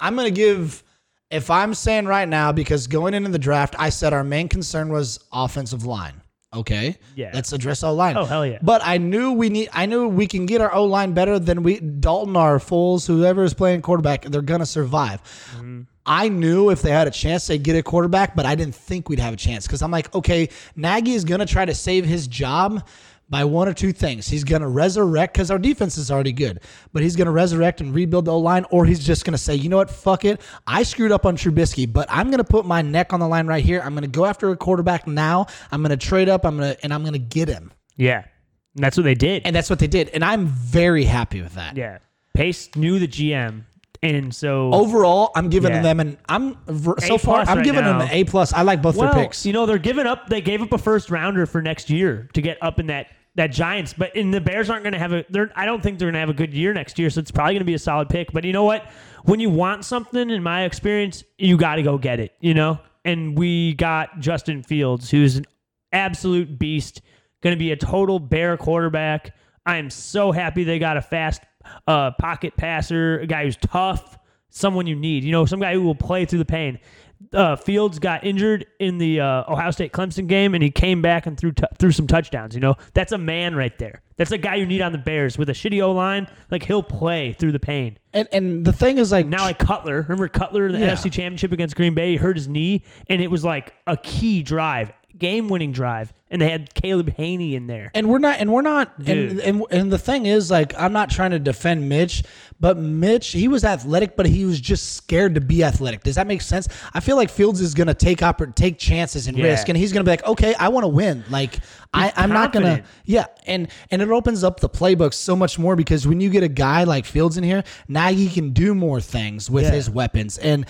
I'm gonna give if I'm saying right now because going into the draft, I said our main concern was offensive line. Okay, Yeah. let's address O line. Oh, hell yeah. But I knew we need. I knew we can get our O line better than we Dalton or Foles, whoever is playing quarterback. They're gonna survive. Mm-hmm. I knew if they had a chance, they'd get a quarterback, but I didn't think we'd have a chance because I'm like, okay, Nagy is gonna try to save his job by one or two things. He's going to resurrect because our defense is already good, but he's going to resurrect and rebuild the O line, or he's just going to say, you know what, fuck it. I screwed up on Trubisky, but I'm going to put my neck on the line right here. I'm going to go after a quarterback now. I'm going to trade up. I'm going to and I'm going to get him, Yeah. And that's what they did. and that's what they did, and I'm very happy with that. yeah. Pace knew the GM. And so. Overall, I'm giving Yeah. them an I'm so A far I'm right giving them an A plus. I like both well, their picks. you know, they're giving up. They gave up a first rounder for next year to get up in that. That Giants, but in the Bears aren't going to have a. They're, I don't think they're going to have a good year next year, so it's probably going to be a solid pick. But you know what? When you want something, in my experience, you got to go get it. You know, and we got Justin Fields, who's an absolute beast, going to be a total bear quarterback. I am so happy they got a fast uh, pocket passer, a guy who's tough, someone you need. You know, some guy who will play through the pain. Uh, Fields got injured in the uh, Ohio State Clemson game, and he came back and threw t- threw some touchdowns. You know, that's a man right there. That's a guy you need on the Bears with a shitty O line. Like he'll play through the pain. and and the thing is like Now, like Cutler, remember Cutler in the Yeah. NFC Championship against Green Bay? He hurt his knee, and it was like a key drive, game winning drive, and they had Caleb Hanie in there. and we're not and we're not and, and and the thing is like I'm not trying to defend Mitch, but Mitch he was athletic, but he was just scared to be athletic. Does that make sense? I feel like Fields is gonna take oppor- take chances and Yeah. risk, and he's gonna be like, okay, I want to win. Like I, I'm not gonna yeah, and and it opens up the playbook so much more because when you get a guy like Fields in here, now he can do more things with Yeah. his weapons and.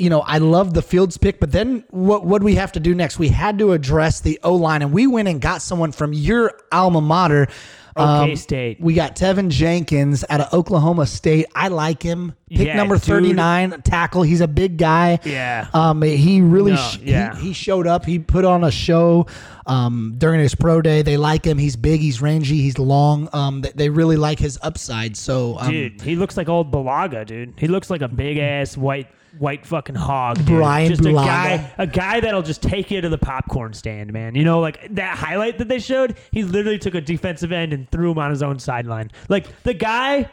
You know, I love the Fields pick, but then what what do we have to do next? We had to address the O line, and we went and got someone from your alma mater. OK State. We got Teven Jenkins out of Oklahoma State. I like him. Pick Yeah, number 39, tackle. He's a big guy. Yeah. Um, he really No, sh- yeah. he, he showed up. He put on a show um, during his pro day. They like him. He's big. He's rangy. He's long. Um, they, they really like his upside. So, um, Dude, he looks like old Bulaga, dude. He looks like a big ass white white fucking hog. Dude. Bryan just Bulaga. a guy, a guy that'll just take you to the popcorn stand, man. You know, like that highlight that they showed. He literally took a defensive end and threw him on his own sideline. Like the guy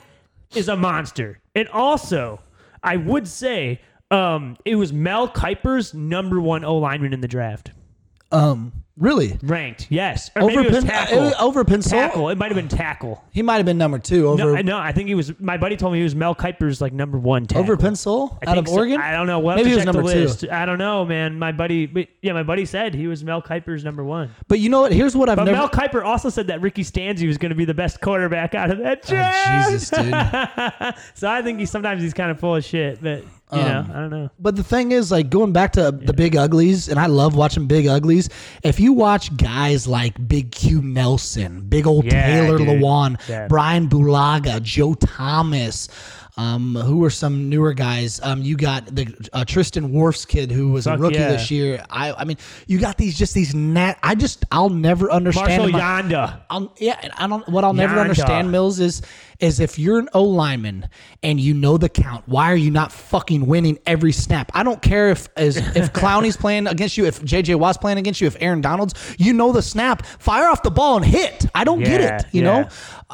is a monster. And also, I would say um, it was Mel Kiper's number one O lineman in the draft. um, really Ranked, yes. Or over maybe it was Pen- tackle. uh, over Pencil. tackle. It might have been tackle. He might have been number two over No, no, I think he was. My buddy told me he was Mel Kiper's like number one. Tackle. over Pencil I out of so. Oregon. I don't know. We'll have Maybe to he was check the number two. list. I don't know, man. My buddy, but yeah, my buddy said he was Mel Kiper's number one. But you know what? Here's what I've But never. Mel Kiper also said that Ricky Stanzi was going to be the best quarterback out of that draft. Oh, Jesus, dude. (laughs) so I think he sometimes he's kind of full of shit, but you know, I don't know. But the thing is, like going back to the big uglies, and I love watching big uglies. If you watch guys like Big Q Nelson, Big Old Yeah, Taylor dude. Lewan, Yeah. Bryan Bulaga, Joe Thomas, um, who are some newer guys? Um, you got the uh, Tristan Wirfs kid who was a rookie yeah. this year. I, I mean, you got these just these nat. I just I'll never understand. Marshall in my- Yanda. I'll, yeah, and I don't. What I'll never understand, Mills, is is if you're an O lineman and you know the count, why are you not fucking winning every snap? I don't care if as if (laughs) Clowney's playing against you, if JJ Watt's playing against you, if Aaron Donald's, you know the snap, fire off the ball and hit. I don't get it. You yeah. know,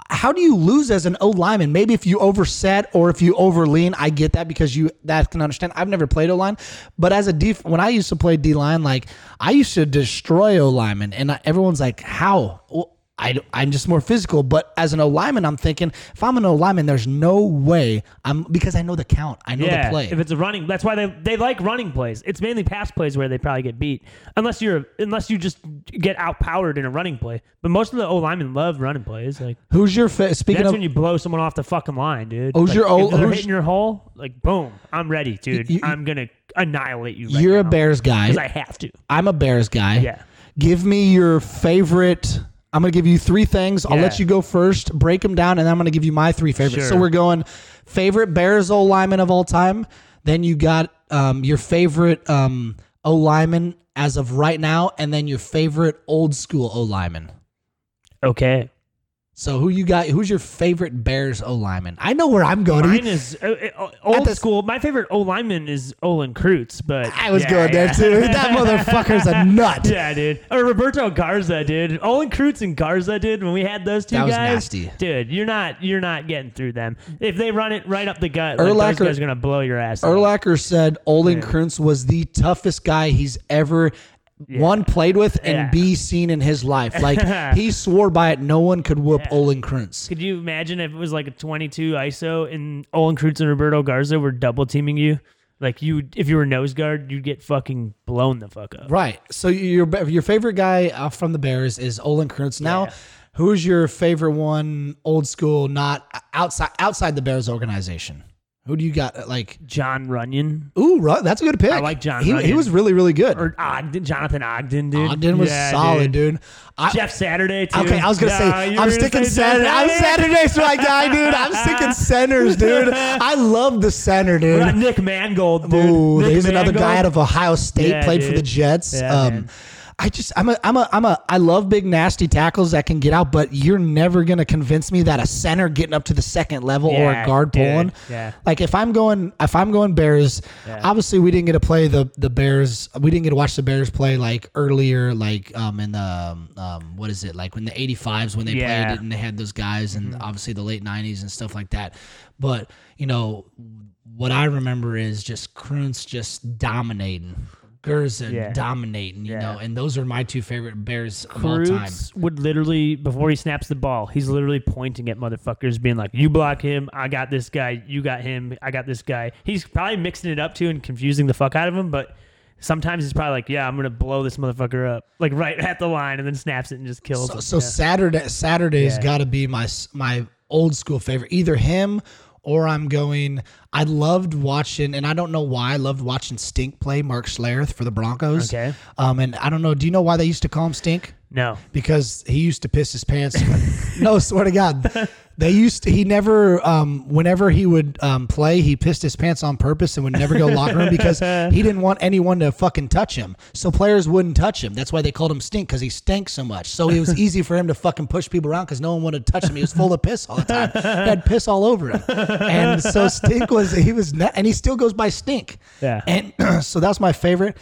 how do you lose as an O lineman? Maybe if you overset or if you overlean, I get that because you that can understand. I've never played O line, but as a def, when I used to play D line, like I used to destroy O linemen, and everyone's like, how? Well, I, I'm just more physical. But as an O lineman, I'm thinking if I'm an O lineman, there's no way I'm because I know the count, I know Yeah, the play. if it's a running, that's why they they like running plays. It's mainly pass plays where they probably get beat, unless you're unless you just get outpowered in a running play. But most of the O linemen love running plays. Like Who's your fa- speaking that's of? when you blow someone off the fucking line, dude. Who's Like, your O- they're who's- hitting your hole? Like boom, I'm ready, dude. You- you- I'm gonna annihilate you. Right you're a Bears guy. because I have to. I'm a Bears guy. Yeah. Give me your favorite. I'm going to give you three things. I'll let you go first, break them down, and then I'm going to give you my three favorites. So Sure. we're going favorite Bears O lineman of all time. Then you got um, your favorite um, O lineman as of right now, and then your favorite old school O lineman. Okay. So who you got? Who's your favorite Bears O lineman? I know where I'm going. Mine is uh, uh, (laughs) old the- school. My favorite O lineman is Olin Kreutz, but I was yeah, going there yeah. too. (laughs) That motherfucker's a (laughs) nut. Yeah, dude. Or Roberto Garza, dude. Olin Kreutz and Garza, dude. When we had those two That was guys, nasty. dude, you're not you're not getting through them. If they run it right up the gut, Urlacher- like, those guys are gonna blow your ass. out. Said Olin Kreutz was the toughest guy he's ever one played with and Yeah. b seen in his life. Like (laughs) he swore by it, no one could whoop Olin Kreutz. Could you imagine if it was like a 22 ISO and Olin Kreutz and Roberto Garza were double teaming you? Like you, if you were nose guard, you'd get fucking blown the fuck up. Right. So your your favorite guy uh, from the Bears is Olin Kreutz. Now, Yeah. who's your favorite one? Old school, not outside outside the Bears organization. Who do you got? uh, Like, Jon Runyan ooh, Ru- that's a good pick. I like John He, he was really really good. or Ogden, Jonathan Ogden, dude. Ogden was Yeah, solid, dude. I, Jeff Saturday too. Okay, I was gonna Nah, say I'm sticking say center. I'm Saturday's my guy, dude. I'm sticking (laughs) centers, dude. I love the center, We got dude. Nick Mangold, dude. Ooh, Nick there's another guy out of Ohio State, Yeah, played for the Jets. Yeah, um. I just, I'm a, I'm a, I'm a, I love big nasty tackles that can get out, but you're never gonna convince me that a center getting up to the second level or a guard dude. pulling. Yeah. Like if I'm going, if I'm going Bears, Yeah. obviously we didn't get to play the the Bears. We didn't get to watch the Bears play like earlier, like um in the um, um what is it like when the '85s when they Yeah. Mm-hmm. played it and they had those guys and obviously the late '90s and stuff like that. But you know what I remember is just Kreutz just dominating. Garza Yeah. dominating, you Yeah. know, and those are my two favorite Bears of all time. Would literally before he snaps the ball, he's literally pointing at motherfuckers, being like, "You block him, I got this guy. You got him, I got this guy." He's probably mixing it up too and confusing the fuck out of him, but. Sometimes he's probably like, "Yeah, I'm gonna blow this motherfucker up," like right at the line, and then snaps it and just kills So, him. so Yeah. Saturday Saturday's Yeah. got to be my my old school favorite. Either him or I'm going. I loved watching, and I don't know why I loved watching Stink play Mark Schlereth for the Broncos. Okay. Um, and I don't know. Do you know why they used to call him Stink? no, because he used to piss his pants. (laughs) no, swear to God, they used to, he never um whenever he would um play, he pissed his pants on purpose and would never go locker room because he didn't want anyone to fucking touch him. So players wouldn't touch him. That's why they called him stink because he stank so much. So it was (laughs) easy for him to fucking push people around because no one wanted to touch him. He was full of piss all the time. He had piss all over him, and so stink was he was and he still goes by stink. Yeah. and (clears throat) so that's my favorite.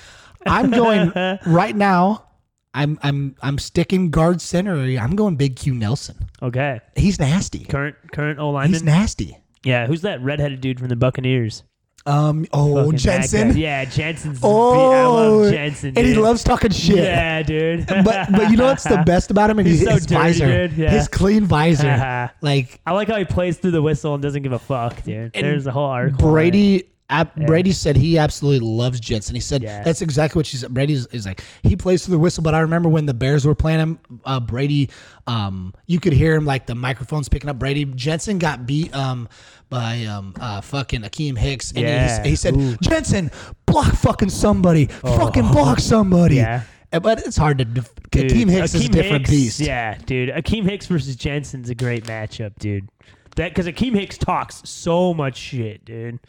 I'm going (laughs) right now. I'm I'm I'm sticking guard center. I'm going Big Q Nelson. okay. He's nasty. Current current O line. He's nasty. yeah, who's that redheaded dude from the Buccaneers? Um. Oh, Fucking Jensen. Yeah, Jensen's. Oh, I love Jensen. and he loves talking shit. Yeah, dude. (laughs) But but you know what's the best about him? And (laughs) He's his, so his dirty, visor, dude. Yeah. his clean visor. (laughs) like I like how he plays through the whistle and doesn't give a fuck, dude. There's a whole article. Brady. Ab- Brady said he absolutely loves Jensen. He said Yeah. that's exactly what she said. Brady's is like he plays through the whistle, but I remember when the Bears were playing him, uh, Brady, um, you could hear him like the microphones picking up Brady. Jensen got beat um, by um, uh, fucking Akiem Hicks, and Yeah. he, he said, Ooh. "Jensen, block fucking somebody, fucking block somebody." Yeah. Uh, but it's hard to. Def- Dude, Akiem Hicks is a different Hicks, beast. Yeah, dude. Akiem Hicks versus Jensen's a great matchup, dude. That because Akiem Hicks talks so much shit, dude.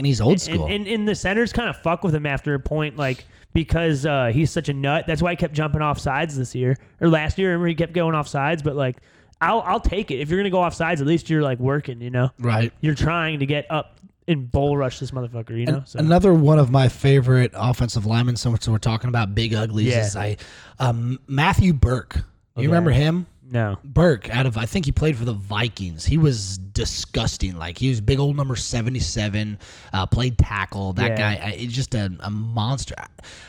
And he's old And, school. and, and the centers kind of fuck with him after a point, like because uh, he's such a nut. That's why he kept jumping off sides this year or last year. Remember he kept going off sides, but like I'll I'll take it if you're gonna go off sides. At least you're like working, you know. right. You're trying to get up and bull rush this motherfucker, you know. So Another one of my favorite offensive linemen, so so we're talking about big uglies, Yeah. is I um, Matthew Burke. You remember him? No. Burke out of I think he played for the Vikings. He was disgusting. Like he was big old number seventy seven. Uh, played tackle. That Yeah. guy, uh, he's just a, a monster.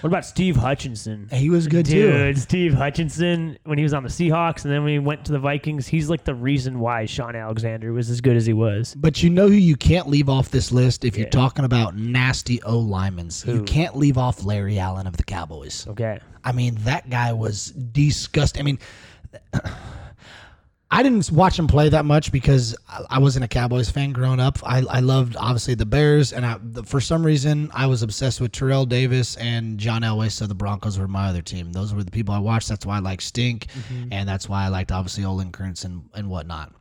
What about Steve Hutchinson? He was good Dude, too. Steve Hutchinson, when he was on the Seahawks and then when he went to the Vikings, he's like the reason why Shaun Alexander was as good as he was. But you know who you can't leave off this list if you're talking about nasty O linemen. You can't leave off Larry Allen of the Cowboys. Okay. I mean, that guy was disgusting. I mean, I didn't watch him play that much because I- wasn't a Cowboys fan growing up. I, I loved obviously the Bears, and I, the, for some reason I was obsessed with Terrell Davis and John Elway. So the Broncos were my other team. Those were the people I watched. That's why I liked Stink, mm-hmm. and that's why I liked obviously Olin Kreutz and and whatnot.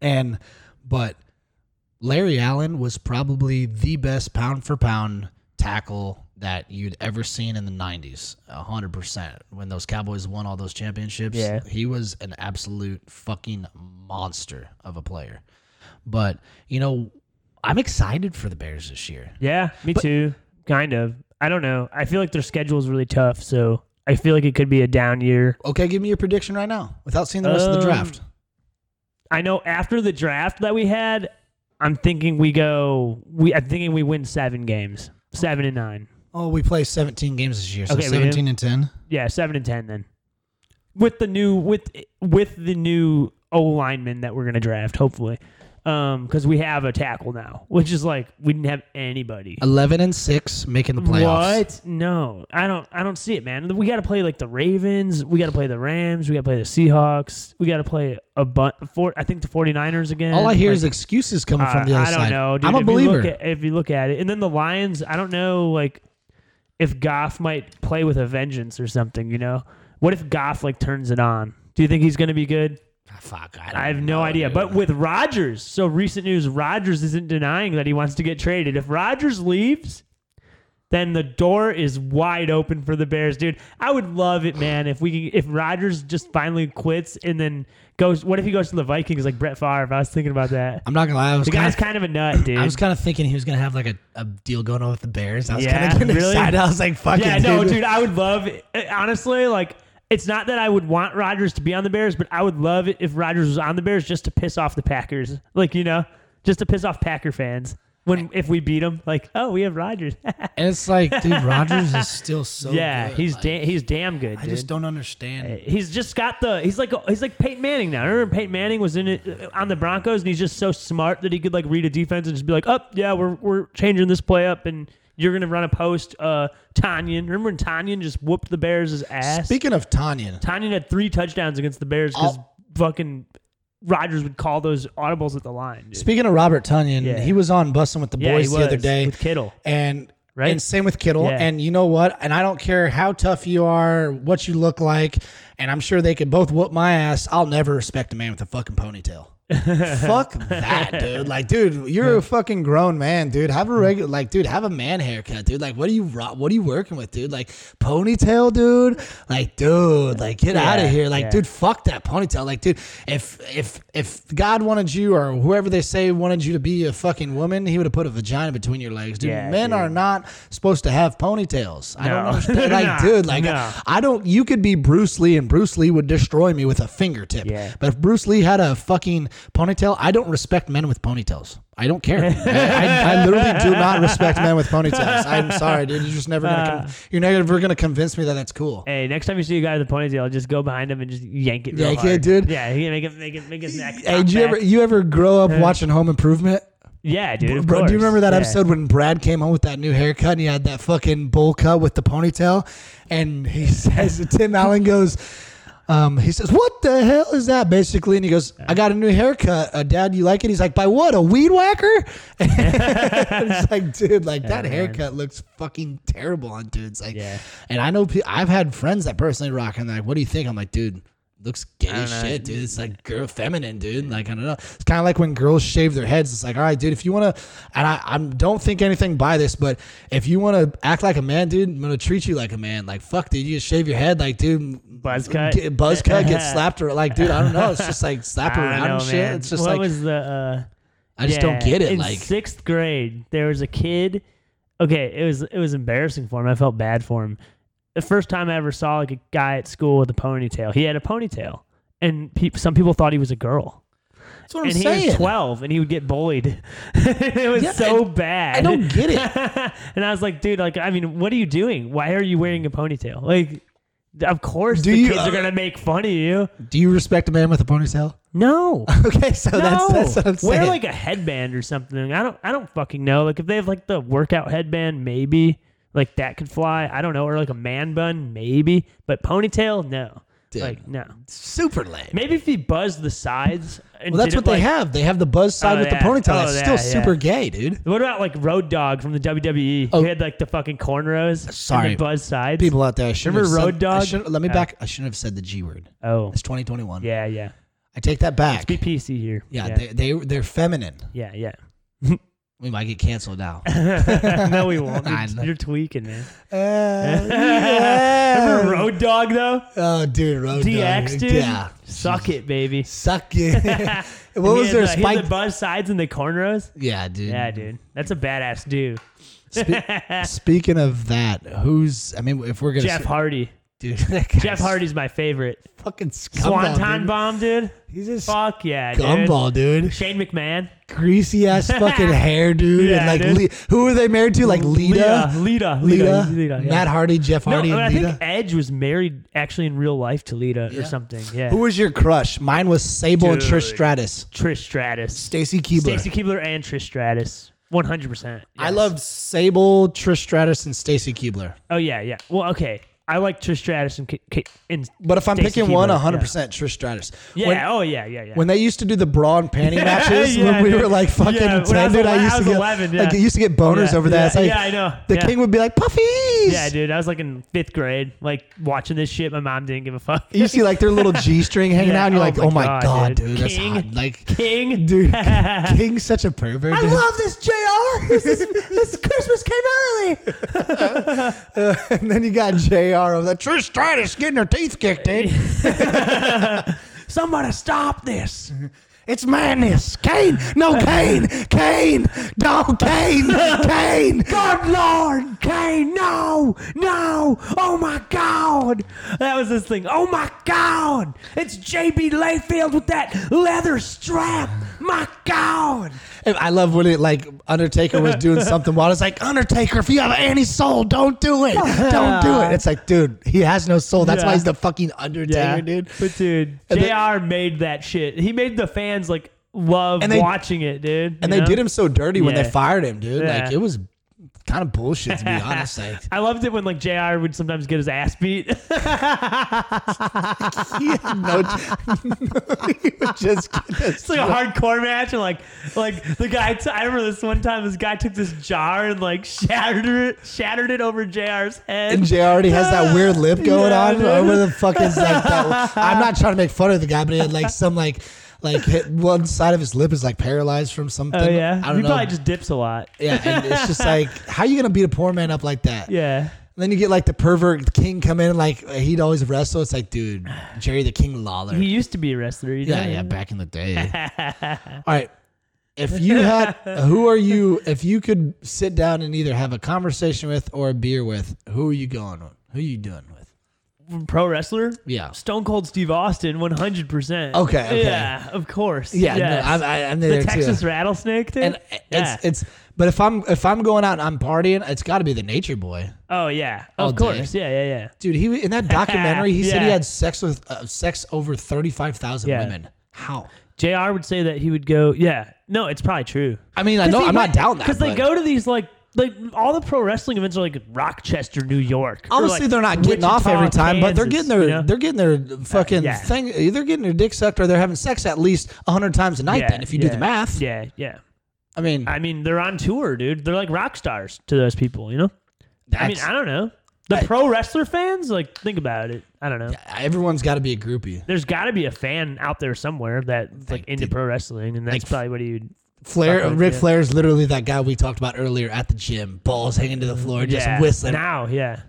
And but Larry Allen was probably the best pound for pound tackle that you'd ever seen in the 90s. 100%. When those Cowboys won all those championships, Yeah. he was an absolute fucking monster of a player. But, you know, I'm excited for the Bears this year. Yeah, me too. Kind of. I don't know. I feel like their schedule is really tough, so I feel like it could be a down year. Okay, give me your prediction right now without seeing the rest of the Um, draft. I know after the draft that we had, I'm thinking we go. We I'm thinking we win seven games, seven and nine. Oh, we play 17 games this year, so Okay, we do. 17 and 10. Yeah, seven and ten then. With the new with with the new O lineman that we're gonna draft, hopefully, um, because we have a tackle now, which is like we didn't have anybody. 11 and 6 making the playoffs. What? No, I don't. I don't see it, man. We got to play like the Ravens. We got to play the Rams. We got to play the Seahawks. We got to play a bunch. For I think the 49ers again. All I hear Like, is excuses coming from the other side. I don't side. know. Dude. I'm a if believer. You look at, if you look at it, and then the Lions, I don't know, like if Goff might play with a vengeance or something. You know, what if Goff like turns it on? Do you think he's going to be good? Ah, fuck, I, don't I have no idea. dude. But with Rodgers, so recent news, Rodgers isn't denying that he wants to get traded. If Rodgers leaves, then the door is wide open for the Bears, dude. I would love it, man. If we if Rodgers just finally quits and then goes, what if he goes to the Vikings like Brett Favre? I was thinking about that. I'm not gonna lie. I was The kind guy's of, kind of a nut, dude. I was kind of thinking he was gonna have like a, a deal going on with the Bears. I was Yeah, kind of getting really? excited. I was like, "Fuck yeah, it, no, dude." dude. I would love. Uh, honestly, like it's not that I would want Rodgers to be on the Bears, but I would love it if Rodgers was on the Bears just to piss off the Packers, like you know, just to piss off Packer fans. When if we beat them, like oh, we have Rodgers. (laughs) And it's like, dude, Rodgers is still so. yeah, good. he's Like, da- he's damn good. I dude. just don't understand. He's just got the. He's like he's like Peyton Manning now. Remember Peyton Manning was in it uh, on the Broncos, and he's just so smart that he could like read a defense and just be like, "Up, yeah, we're we're changing this play up, and you're gonna run a post." Uh, Tonyan, remember when Tonyan just whooped the Bears' ass? Speaking of Tonyan, Tonyan had three touchdowns against the Bears because fucking Rodgers would call those audibles at the line. Dude. speaking of Robert Tonyan, Yeah. he was on Bussin' with the yeah, Boys the other day, with Kittle. and Right? and same with Kittle. Yeah. And you know what? And I don't care how tough you are, what you look like, and I'm sure they could both whoop my ass. I'll never respect a man with a fucking ponytail. Fuck (laughs) that, dude. Like, dude, you're a fucking grown man, dude. Have a regular, like, dude, have a man haircut, dude. Like, what are you, what are you working with, dude? Like, ponytail, dude. Like, dude, like, get out of here. Like, yeah. dude, fuck that ponytail. Like, dude, if if if God wanted you or whoever they say wanted you to be a fucking woman, he would have put a vagina between your legs, dude. Yeah, Men dude. are not supposed to have ponytails. I don't No. understand. (laughs) Like, dude, like, no. I don't. You could be Bruce Lee, and Bruce Lee would destroy me with a fingertip. Yeah. But if Bruce Lee had a fucking ponytail, I don't respect men with ponytails. I don't care. I, I, I literally do not respect men with ponytails. I'm sorry, dude. You're just never gonna. Con- you're never gonna convince me that that's cool. Hey, next time you see a guy with a ponytail, just go behind him and just yank it. Yank it, dude. Yeah, he make it, make it, make his neck. Hey, did you back. ever you ever grow up watching Home Improvement? Yeah, dude. Bro, do you remember that Yeah. episode when Brad came home with that new haircut and he had that fucking bowl cut with the ponytail? And he (laughs) says, Tim Allen goes, um, he says, What the hell is that? Basically, and he goes, I got a new haircut. Uh, Dad, you like it? He's like, By what? A weed whacker? (laughs) it's like, dude, like that man. haircut looks fucking terrible on dudes. Like, Yeah. and I know pe- I've had friends that personally rock and they're like, What do you think? I'm like, dude. Looks gay as shit, dude. It's like girl feminine, dude. Like I don't know. It's kind of like when girls shave their heads. It's like, all right, dude. If you want to, and I, I don't think anything by this, but if you want to act like a man, dude, I'm gonna treat you like a man. Like fuck, dude. You just shave your head, like dude. Buzz cut? get, buzz (laughs) cut, get slapped or like, dude. I don't know. It's just like (laughs) slap around know, and shit. man. It's just what like was the? Uh, I just don't get it. In Like sixth grade, there was a kid. Okay, it was it was embarrassing for him. I felt bad for him. The first time I ever saw like a guy at school with a ponytail, he had a ponytail, and pe- some people thought he was a girl. That's what I'm and he saying. was 12 and he would get bullied. (laughs) it was Yeah, so I- bad. I don't get it. (laughs) and I was like, dude, like, I mean, what are you doing? Why are you wearing a ponytail? Like, of course Do the you- kids are uh, gonna make fun of you. Do you respect a man with a ponytail? No. (laughs) Okay, so No, that's that's what I'm saying. wear like a headband or something. I don't, I don't fucking know. Like if they have like the workout headband, maybe like that could fly. I don't know, or like a man bun, maybe. But ponytail, no. Dude. Like no. super lame. Maybe if he buzzed the sides. And Well, that's what they like- have. They have the buzz side Oh, with yeah. the ponytail. Oh, That's yeah, still yeah. super gay, dude. What about like Road Dogg from the WWE? Oh. He had like the fucking cornrows. Sorry. And the buzz sides. People out there, I Remember have Road said, Dog? let me Oh. back. I shouldn't have said the G word. Oh. It's 2021. Yeah, yeah. I take that back. Let's Be PC here. yeah, Yeah. They, they they're feminine. yeah, yeah. (laughs) We might get canceled now. (laughs) no, we won't. (laughs) I You're, know. you're tweaking, man. Uh, (laughs) Remember. Road Dogg though? Oh, dude, Road DX, Dog. dude. Yeah, Suck it, baby. suck it. And what he was had there? the, he had Spike. the buzz sides and the cornrows. yeah, dude. Yeah, dude. That's a badass dude. Spe- speaking of that, who's? I mean, if we're gonna, Jeff Hardy. Dude, (laughs) that Jeff Hardy's my favorite. fucking scumball, Swanton dude. bomb, dude. He's a Fuck yeah, dude. scumball, dude. Shane McMahon. Greasy ass (laughs) fucking hair, dude. Yeah, and like, dude. Le- who are they married to? Like Lita, Lita. Lita. Lita, Lita. yeah. Matt Hardy, Jeff No, Hardy, but I and think Edge was married actually in real life to Lita or something. Yeah. Who was your crush? Mine was Sable and Trish Dude. Stratus. Trish Stratus. Stacy Keibler. Stacy Keibler and Trish Stratus. 100%. I yes. loved Sable, Trish Stratus, and Stacy Keibler. Oh, yeah, yeah. Well, okay. I like Trish Stratus and, K- K- and But if I'm Stacy picking one, Keibler, 100% Trish Stratus. Yeah, When, oh, yeah, yeah, yeah. when they used to do the bra and panty (laughs) matches Yeah, when we dude. were like fucking Yeah, 10, when I was dude, ele- I used to was get 11, like yeah. I used to get boners yeah, over that. Yeah, It's like yeah, I know. the yeah. king would be like puffies. Yeah, dude. I was like in fifth grade, like watching this shit. My mom didn't give a fuck. You see like their little (laughs) G string hanging Yeah, out, and you're oh like, my oh my God, dude. that's King. hot. Like, King. dude, (laughs) King's such a pervert. I dude. love this, JR. This, is, this Christmas came early. and then you got Jr. over there. Trish Stratus getting her teeth kicked in. (laughs) Somebody stop this. It's madness. Kane, no Kane, Kane, no Kane, Kane. Good Lord, Kane, no, no, oh my God. That was this thing. Oh my God. It's JB Layfield with that leather strap. My God. And I love when it like Undertaker was doing (laughs) something wild. It's like Undertaker, if you have any soul, don't do it. (laughs) Don't do it. It's like, dude, he has no soul. That's why he's the fucking Undertaker, dude. But dude, And JR they- made that shit. He made the fans like love And they- watching it, dude. And you they did him so dirty when they fired him, dude. Yeah. Like it was kind of bullshit to be honest. (laughs) Like I loved it when like JR would sometimes get his ass beat. (laughs) (laughs) had no, he would just get. It's like a hardcore match, and like, like the guy. T- I remember this one time. This guy took this jar and like shattered it, shattered it over Jr's head. And Jr. already has that weird lip going Yeah, on over the fucking like that. I'm not trying to make fun of the guy, but he had like some like like hit, one side of his lip is like paralyzed from something. oh yeah, I don't he know. probably just dips a lot. yeah, and it's just (laughs) like how you gonna beat a poor man up like that? Yeah, And then you get like the pervert king come in, like he'd always wrestle. It's like, dude, Jerry the King Lawler. he used to be a wrestler. Yeah, yeah, back in the day. (laughs) All right. If you had, who are you? If you could sit down and either have a conversation with or a beer with, who are you going with? Who are you doing with? Pro wrestler. Yeah. Stone Cold Steve Austin, one hundred percent. Okay, okay. Yeah, of course. Yeah, Yes. no, I'm, I, the there Texas too. rattlesnake thing. And yeah. it's it's. But if I'm if I'm going out and I'm partying, it's got to be the Nature Boy, oh yeah, of day. course. Yeah, yeah, yeah. dude. He in that (laughs) documentary, he said he had sex with uh, sex over thirty five thousand Yeah. women. How? Jr. would say that he would go. Yeah, no, it's probably true. I mean, I know I'm not down that because they go to these like like all the pro wrestling events are like Rochester, New York. or, Obviously, like, they're not getting off every time, but they're getting their you know? they're getting their uh, fucking yeah. thing. They're getting their dick sucked, or they're having sex at least hundred times a night. Yeah, then, if you do the math, Yeah, yeah. I mean, I mean, they're on tour, dude. They're like rock stars to those people, you know. I mean, I don't know. The I- pro wrestler fans, like, think about it. I don't know. everyone's got to be a groupie. There's got to be a fan out there somewhere that's like into dude, pro wrestling, and that's like, probably what he would. Flair, Fuck with Ric it. Flair is literally that guy we talked about earlier at the gym, balls hanging to the floor, just yeah. whistling. now. Yeah,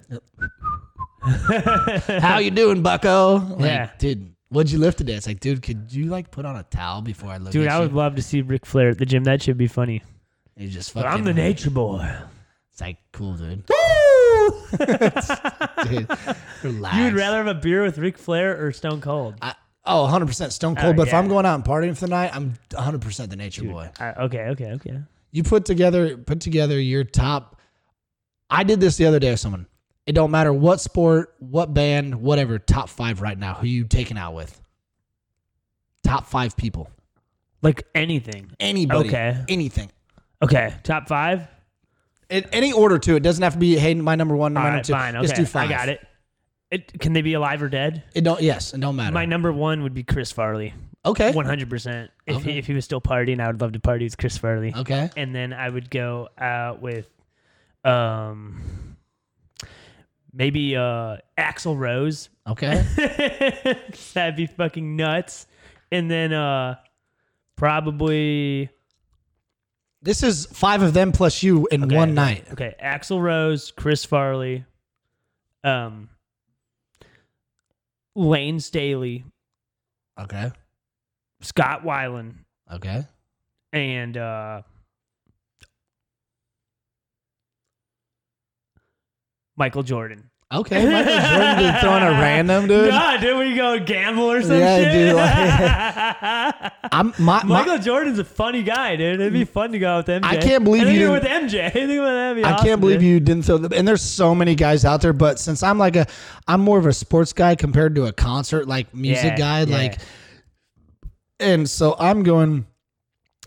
(laughs) How you doing, Bucko? Like, Yeah. dude, what'd you lift today? It's like, dude, could you like put on a towel before I look dude, I would love to see Ric Flair at the gym. That should be funny. You just But fucking. I'm the nature boy. It's like cool, dude. Woo! (laughs) dude (laughs) relax. You would rather have a beer with Ric Flair or Stone Cold? I, Oh, 100 percent stone cold. Oh, but if yeah. I'm going out and partying for the night, I'm 100 percent the nature boy. I, okay, okay, okay. You put together put together your top. I did this the other day with someone. It don't matter what sport, what band, whatever. Top five right now. Who you taking out with? Top five people. Like anything. Anybody. Okay. Anything. Okay, top five. In any order too. It doesn't have to be hey my number one, All my right, number two. fine. Okay, Just do five. I got it. It can they be alive or dead? It don't. Yes, it don't matter. My number one would be Chris Farley. okay. One hundred percent. If Okay. he, if he was still partying, I would love to party with Chris Farley. Okay. And then I would go out with, um, maybe uh Axl Rose. Okay. (laughs) That'd be fucking nuts. And then uh, probably This is five of them plus you in one night. Okay, Axl Rose, Chris Farley, um, Layne Staley, Okay. Scott Weiland, Okay. and uh, Michael Jordan. Okay. (laughs) Michael Jordan dude, throwing a random dude. Nah, did we go gamble or some Yeah, shit? dude, like- (laughs) I'm my, my Michael Jordan's a funny guy, dude. It'd be fun to go out with MJ. I can't believe and you with MJ. I (laughs) think that'd be I awesome, can't believe dude. you didn't throw the and there's so many guys out there, but since I'm like a I'm more of a sports guy compared to a concert like music Yeah, guy, yeah. like and so I'm going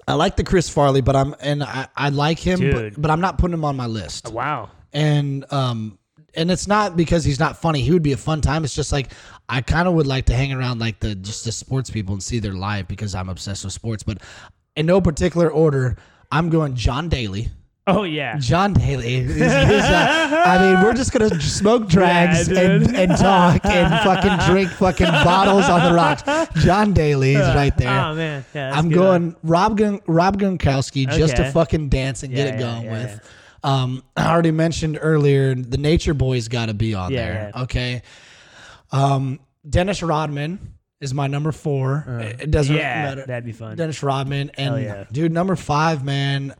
I like the Chris Farley, but I'm and I, I like him, but, but I'm not putting him on my list. Wow. and um and it's not because he's not funny. He would be a fun time. It's just like I kind of would like to hang around like the just the sports people and see their live because I'm obsessed with sports. But in no particular order, I'm going John Daly. Oh yeah. John Daly. Is, is, uh, I mean, we're just gonna smoke drags Yeah, and, and talk and fucking drink fucking bottles on the rocks. John Daly is right there. Oh man. Yeah, I'm going Rob Gun- Rob Gronkowski just to fucking dance and Yeah, get it going with. Um, (clears throat) I already mentioned earlier the Nature Boy's got to be on Yeah, there. yeah. Okay. Um, Dennis Rodman is my number four. it doesn't Uh, Yeah, matter. that'd be fun. Dennis Rodman and yeah. dude number five, man.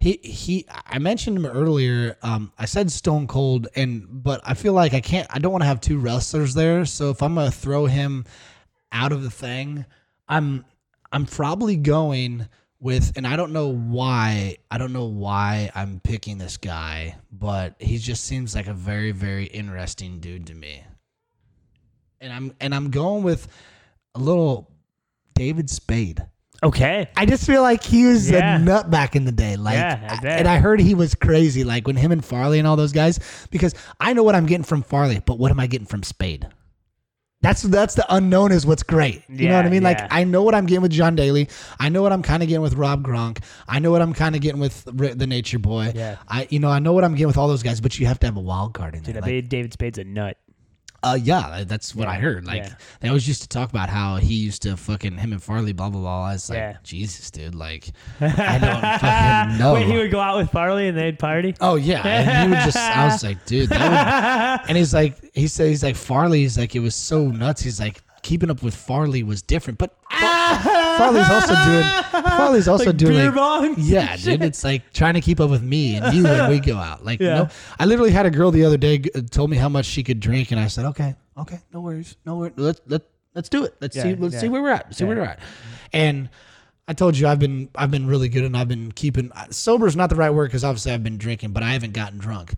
He he. I mentioned him earlier. Um, I said Stone Cold, and but I feel like I can't. I don't want to have two wrestlers there. So if I'm gonna throw him out of the thing, I'm I'm probably going with, and I don't know why. I don't know why I'm picking this guy, but he just seems like a very very interesting dude to me. And I'm and I'm going with a little David Spade. Okay. I just feel like he was Yeah. a nut back in the day. Like, Yeah, I and I heard he was crazy. Like when him and Farley and all those guys, because I know what I'm getting from Farley, but what am I getting from Spade? That's that's the unknown is what's great. You know what I Yeah, mean? Like. I know what I'm getting with John Daly. I know what I'm kind of getting with Rob Gronk. I know what I'm kind of getting with R- the Nature Boy. Yeah. I you know I know what I'm getting with all those guys, but you have to have a wild card in there. Dude, I Like, David Spade's a nut. Uh, yeah, that's what I heard. Like yeah. they always used to talk about how he used to fucking him and Farley, blah blah blah. I was like Yeah. Jesus, dude. Like (laughs) I don't fucking know. Wait, he would go out with Farley and they'd party? oh yeah, and he would just. I was like, dude, that would, (laughs) and he's like, he said, he's like Farley. He's like, it was so nuts. He's like, keeping up with Farley was different, but (laughs) Farley's also doing. (laughs) Farley's also Like doing. beer like- yeah, dude, it's like trying to keep up with me and you when we go out. Like, Yeah. no, I literally had a girl the other day g- uh, told me how much she could drink, and I said, okay, okay, no worries, no worries, let's let let's do it. Let's see, let's yeah. see where we're at. See where we're at. And I told you I've been I've been really good, and I've been keeping sober is not the right word because obviously I've been drinking, but I haven't gotten drunk.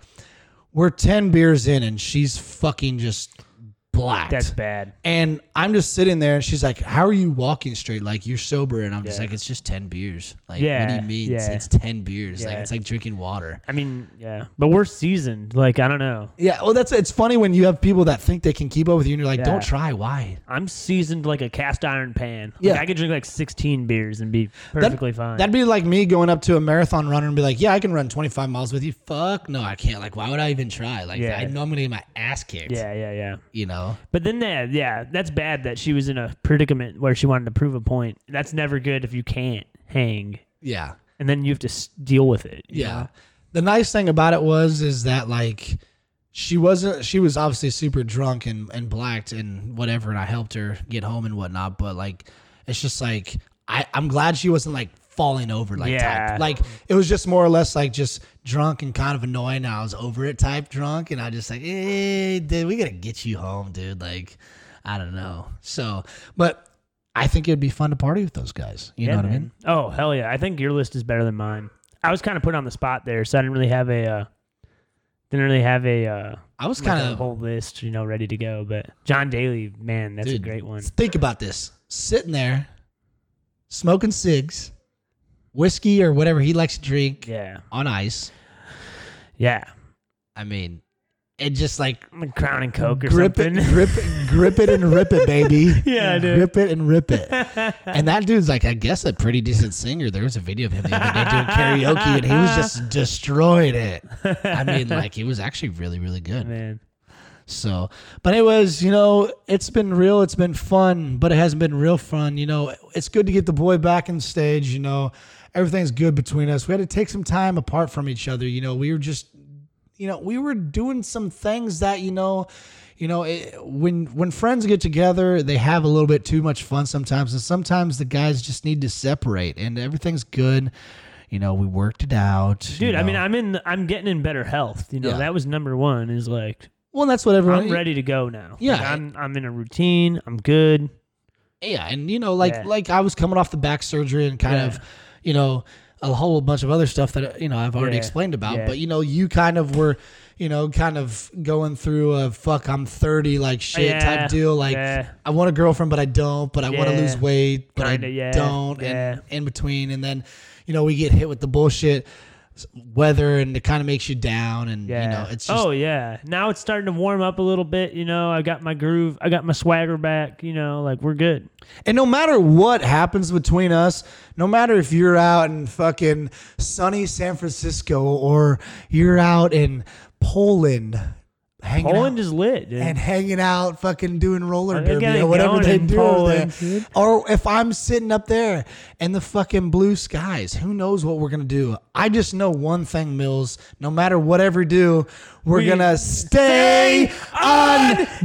We're ten beers in, and she's fucking just black. That's bad. And I'm just sitting there, and she's like, "How are you walking straight? Like you're sober?" And I'm just Yeah. like, "It's just ten beers. Like, what do you mean? yeah. It's ten beers. Like Yeah. it's like drinking water." I mean, yeah. But we're seasoned. Like, I don't know. Yeah, well, that's it's funny when you have people that think they can keep up with you, and you're like, Yeah. "Don't try. Why?" I'm seasoned like a cast iron pan. Like, Yeah. I could drink like 16 beers and be perfectly fine. That'd be like me going up to a marathon runner and be like, "Yeah, I can run 25 miles with you." Fuck, no, I can't. Like, why would I even try? Like, Yeah. I know I'm gonna get my ass kicked. yeah, yeah, yeah. you know. But then that, yeah, that's bad that she was in a predicament where she wanted to prove a point. That's never good if you can't hang, Yeah, and then you have to s- deal with it. you yeah. know? The nice thing about it was is that like she wasn't. She was obviously super drunk and and blacked and whatever, and I helped her get home and whatnot. But like, it's just like I I'm glad she wasn't like falling over like Yeah. type. Like it was just more or less like just drunk and kind of annoying. I was over it type drunk, and I just like, hey, dude, we gotta get you home, dude. Like. I don't know. So, but I think it'd be fun to party with those guys. You know what I mean? Oh hell yeah! I think your list is better than mine. I was kind of put on the spot there, so I didn't really have a uh, didn't really have a uh, I was kind a of whole list, you know, ready to go. But John Daly, man, that's Dude, a great one. Think about this: sitting there, smoking cigs, whiskey or whatever he likes to drink Yeah, on ice. yeah, I mean, it just like like Crown and Coke or grip something. it, grip it, grip it, and rip it, baby. (laughs) Yeah, dude. grip it and rip it. (laughs) and that dude's like, I guess, a pretty decent singer. There was a video of him the other day doing karaoke, and he was just (laughs) destroyed it. I mean, like, he was actually really, really good. man. So, but anyways, you know, it's been real. It's been fun, but it hasn't been real fun. You know, it's good to get the boy back on stage. You know, everything's good between us. We had to take some time apart from each other. You know, we were just, you know, we were doing some things that, you know, you know, it, when when friends get together, they have a little bit too much fun sometimes, and sometimes the guys just need to separate, and everything's good. You know, we worked it out, you Dude, I mean. I'm in. I'm getting in better health. You know, Yeah. that was number one. Is like well, that's what everyone. I'm ready to go now. Yeah. Like, I'm I'm in a routine. I'm good. Yeah, and you know, like Yeah. like I was coming off the back surgery and kind Yeah. of, you know, a whole bunch of other stuff that you know I've already Yeah. explained about. Yeah. But you know, you kind of were, you know, kind of going through a fuck I'm 30 like shit Yeah, type deal. Like yeah. I want a girlfriend, but I don't. But I want to Yeah. lose weight, but Kinda, I yeah, don't. yeah. And in between, and then, you know, we get hit with the bullshit weather, and it kind of makes you down. And Yeah. you know, it's just oh yeah. Now it's starting to warm up a little bit. You know, I got my groove. I got my swagger back. You know, like we're good. And no matter what happens between us, no matter if you're out in fucking sunny San Francisco or you're out in Poland, hanging Poland out is lit, dude. and hanging out, fucking doing roller derby or whatever going they in do Poland, there. dude. Or if I'm sitting up there in the fucking blue skies, who knows what we're gonna do? I just know one thing, Mills. No matter whatever we do, we're We gonna stay unguided.